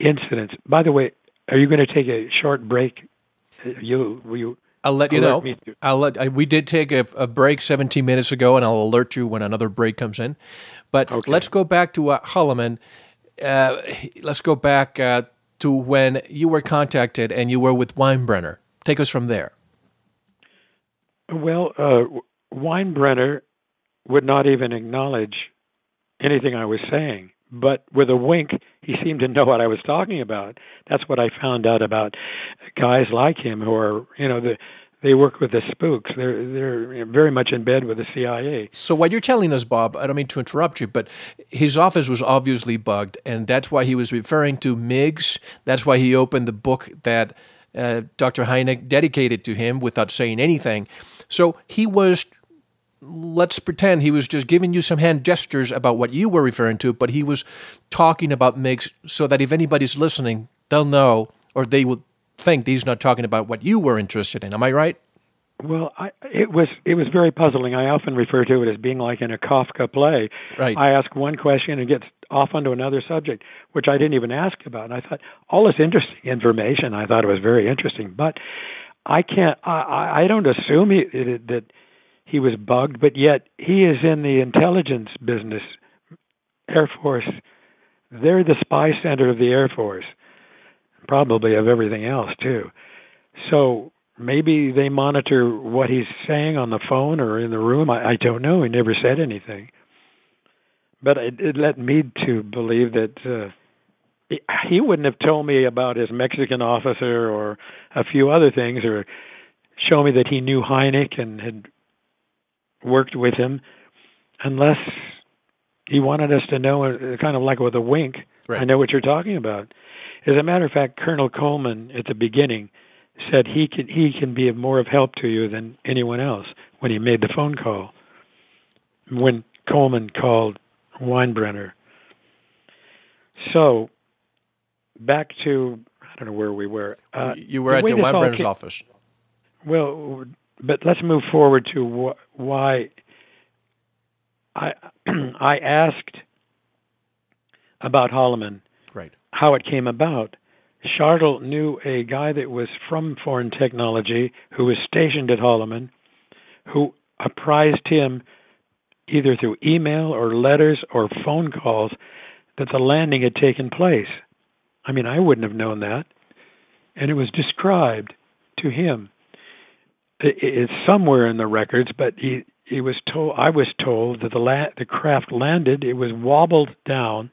incidents. By the way, are you going to take a short break? You will you? I'll let you know. I'll let. I, we did take a, a, break 17 minutes ago, and I'll alert you when another break comes in. But okay. let's go back to uh, Holloman. Uh, let's go back uh, to when you were contacted and you were with Weinbrenner. Take us from there. Well, uh, Weinbrenner would not even acknowledge anything I was saying, but with a wink, he seemed to know what I was talking about. That's what I found out about guys like him who are, you know, the they work with the spooks. They're they're very much in bed with the CIA. So what you're telling us, Bob, I don't mean to interrupt you, but his office was obviously bugged, and that's why he was referring to MiGs. That's why he opened the book that uh, Dr. Hynek dedicated to him without saying anything. So he was, let's pretend he was just giving you some hand gestures about what you were referring to, but he was talking about MiGs so that if anybody's listening, they'll know or they will think he's not talking about what you were interested in. Am I right? Well, I, it was it was very puzzling. I often refer to it as being like in a Kafka play. Right. I ask one question and gets off onto another subject, which I didn't even ask about. And I thought all this interesting information. I thought it was very interesting, but I can't. I I don't assume he, it, that he was bugged, but yet he is in the intelligence business, Air Force. They're the spy center of the Air Force, probably of everything else too. So maybe they monitor what he's saying on the phone or in the room. I, I don't know. He never said anything, but it, it led me to believe that. Uh, he wouldn't have told me about his Mexican officer or a few other things, or show me that he knew Hynek and had worked with him, unless he wanted us to know, uh, kind of like with a wink. Right. I know what you're talking about. As a matter of fact, Colonel Coleman at the beginning said he can he can be of more of help to you than anyone else when he made the phone call. When Coleman called Weinbrenner. So back to I don't know where we were. Uh, you were at the Weinbrenner's office. Well, but let's move forward to wh- why I I asked about Holloman. Right. How it came about. Shartle knew a guy that was from Foreign Technology who was stationed at Holloman, who apprised him either through email or letters or phone calls that the landing had taken place. I mean, I wouldn't have known that. And it was described to him. It's somewhere in the records, but he he was told I was told that the la- the craft landed. It was wobbled down.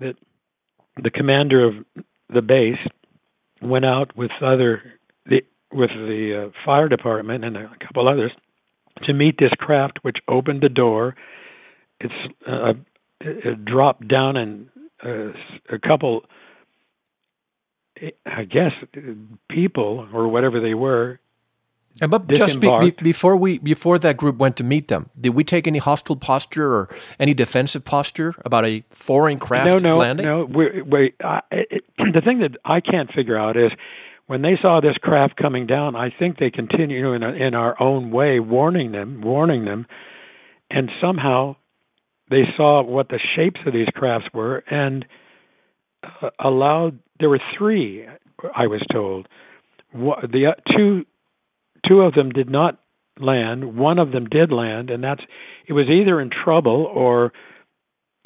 That the commander of the base went out with other the with the uh, fire department and a couple others to meet this craft, which opened the door. It's uh, it dropped down and uh, a couple, I guess, people or whatever they were. And but just be, be, before we before that group went to meet them, did we take any hostile posture or any defensive posture about a foreign craft no, no, landing? No, we, we, uh, it, the thing that I can't figure out is when they saw this craft coming down. I think they continue in, a, in our own way, warning them, warning them, and somehow they saw what the shapes of these crafts were and uh, allowed there were three i was told the uh, two two of them did not land. One of them did land, and that's it was either in trouble or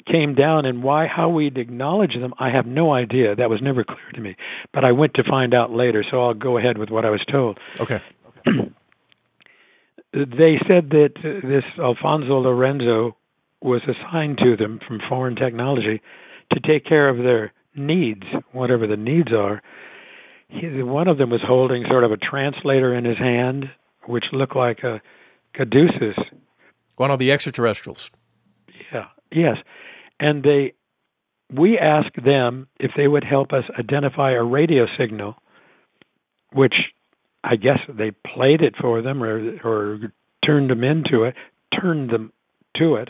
came down. And why, how we'd acknowledge them, I have no idea. That was never clear to me. But I went to find out later, so I'll go ahead with what I was told. Okay. they said that uh, this Alfonso Lorenzo was assigned to them from foreign technology to take care of their needs, whatever the needs are. He, one of them was holding sort of a translator in his hand, which looked like a caduceus. One of the extraterrestrials. Yeah. Yes. And they, we asked them if they would help us identify a radio signal, which I guess they played it for them or or turned them into it, turned them to it,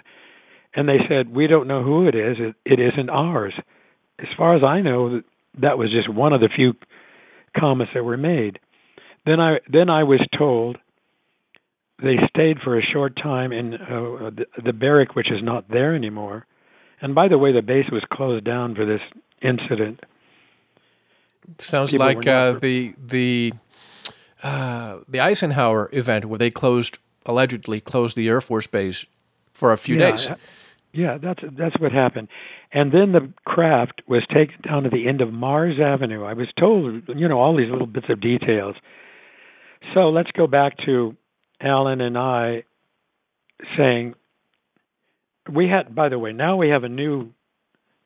and they said we don't know who it is. It, it isn't ours. As far as I know, that was just one of the few comments that were made. Then I then I was told they stayed for a short time in uh, the, the barrack, which is not there anymore. And by the way, the base was closed down for this incident. Sounds People like uh, the the uh, the Eisenhower event where they closed allegedly closed the Air Force base for a few yeah, days. uh, Yeah, that's that's what happened. And then the craft was taken down to the end of Mars Avenue. I was told, you know, all these little bits of details. So let's go back to Alan and I saying we had. By the way, now we have a new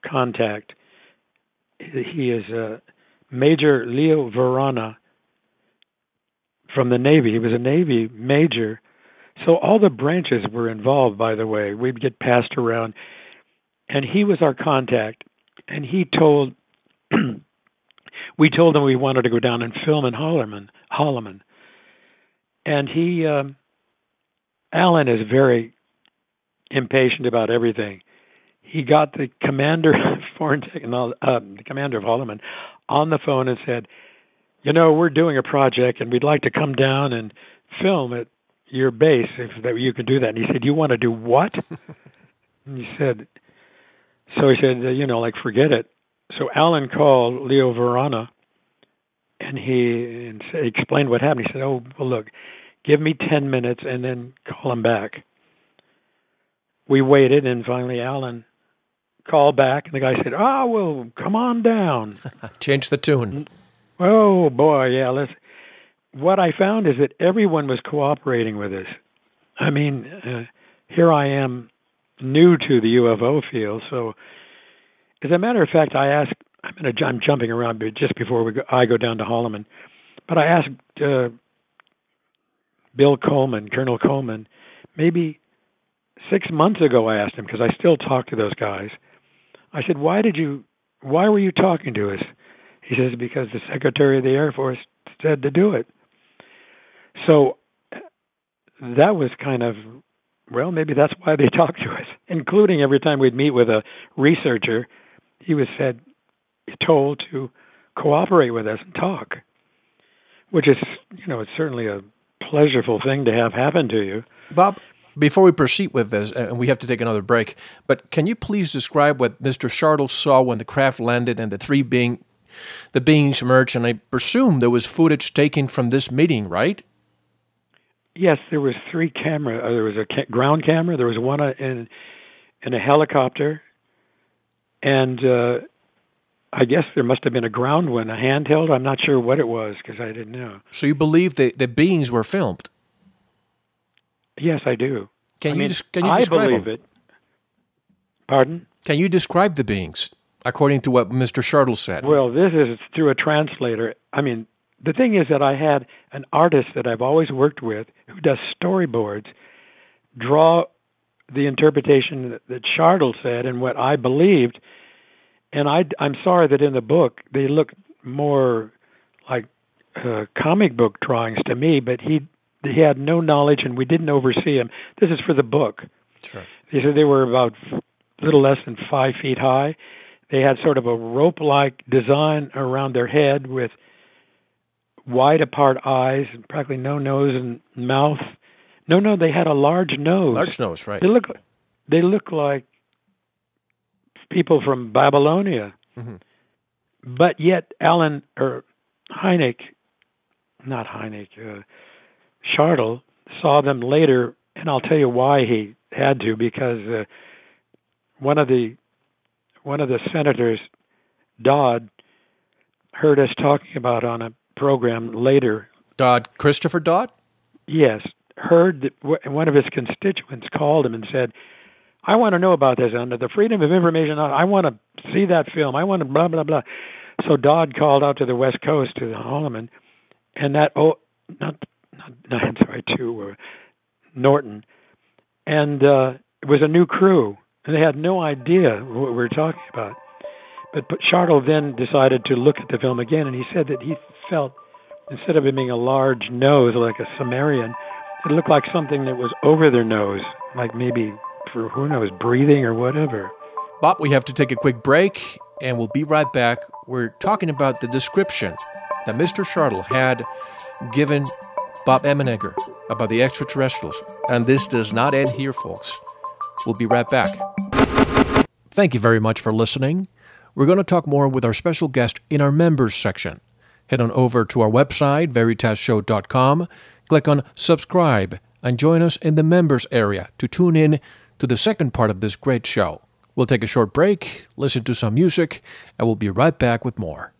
contact. He is uh, Major Leo Verana from the Navy. He was a Navy major. So all the branches were involved, by the way. We'd get passed around. And he was our contact. And he told, we told him we wanted to go down and film in Holloman. Holloman. And he, um, Alan is very impatient about everything. He got the commander of foreign technology, uh, the commander of Holloman, on the phone and said, "You know, we're doing a project, and we'd like to come down and film at your base if that you could do that." And he said, "You want to do what?" and he said, "So he said, you know, like forget it." So Alan called Leo Verana, and he explained what happened. He said, "Oh, well, look, give me ten minutes, and then call him back." We waited, and finally Alan called back, and the guy said, "Oh, well, come on down." Change the tune. Oh boy, yeah. Let's. What I found is that everyone was cooperating with us. I mean, uh, here I am, new to the UFO field. So, as a matter of fact, I asked. I'm gonna. I'm jumping around, but just before we go, I go down to Holloman, but I asked uh, Bill Coleman, Colonel Coleman, maybe six months ago. I asked him because I still talk to those guys. I said, "Why did you? Why were you talking to us?" He says, because the Secretary of the Air Force said to do it. So that was kind of, well, maybe that's why they talked to us, including every time we'd meet with a researcher, he was said, told to cooperate with us and talk, which is, you know, it's certainly a pleasurable thing to have happen to you. Bob, before we proceed with this, uh, and we have to take another break, but can you please describe what Mr. Shartle saw when the craft landed and the three being the beings emerged? And I presume there was footage taken from this meeting, right? Yes, there was three camera. Uh, there was a ca- ground camera. There was one uh, in in a helicopter, and uh, I guess there must have been a ground one, a handheld. I'm not sure what it was because I didn't know. So you believe that the beings were filmed? Yes, I do. Can I you mean, des- can you I describe believe them? it. Pardon? Can you describe the beings according to what Mr. Shartle said? Well, this is through a translator. I mean, the thing is that I had an artist that I've always worked with who does storyboards draw the interpretation that, that said and what I believed. And I, I'm sorry that in the book they look more like uh, comic book drawings to me, but he he had no knowledge and we didn't oversee him. This is for the book. Sure. They said they were about a little less than five feet high. They had sort of a rope-like design around their head with wide apart eyes and practically no nose and mouth. No, no, they had a large nose. Large nose, right? They look they look like people from Babylonia. Mhm. But yet Alan or Hynek not Hynek, uh, saw them later, and I'll tell you why he had to because uh, one of the one of the senators, Dodd, heard us talking about on a program later. Dodd, Christopher Dodd. Yes, heard that w- one of his constituents called him and said, "I want to know about this under the Freedom of Information. Act. I want to see that film. I want to blah blah blah." So Dodd called out to the West Coast to the Holloman, and that oh not not, not I'm sorry to uh, Norton, and uh, it was a new crew, and they had no idea what we were talking about. But, but then decided to look at the film again, and he said that he felt instead of it being a large nose like a Sumerian, it looked like something that was over their nose, like maybe for who knows, breathing or whatever. Bob, we have to take a quick break, and we'll be right back. We're talking about the description that Mr. Shartle had given Bob Emenegger about the extraterrestrials. And this does not end here, folks. We'll be right back. Thank you very much for listening. We're going to talk more with our special guest in our members section. Head on over to our website, veritasshow.com, click on subscribe, and join us in the members area to tune in to the second part of this great show. We'll take a short break, listen to some music, and we'll be right back with more.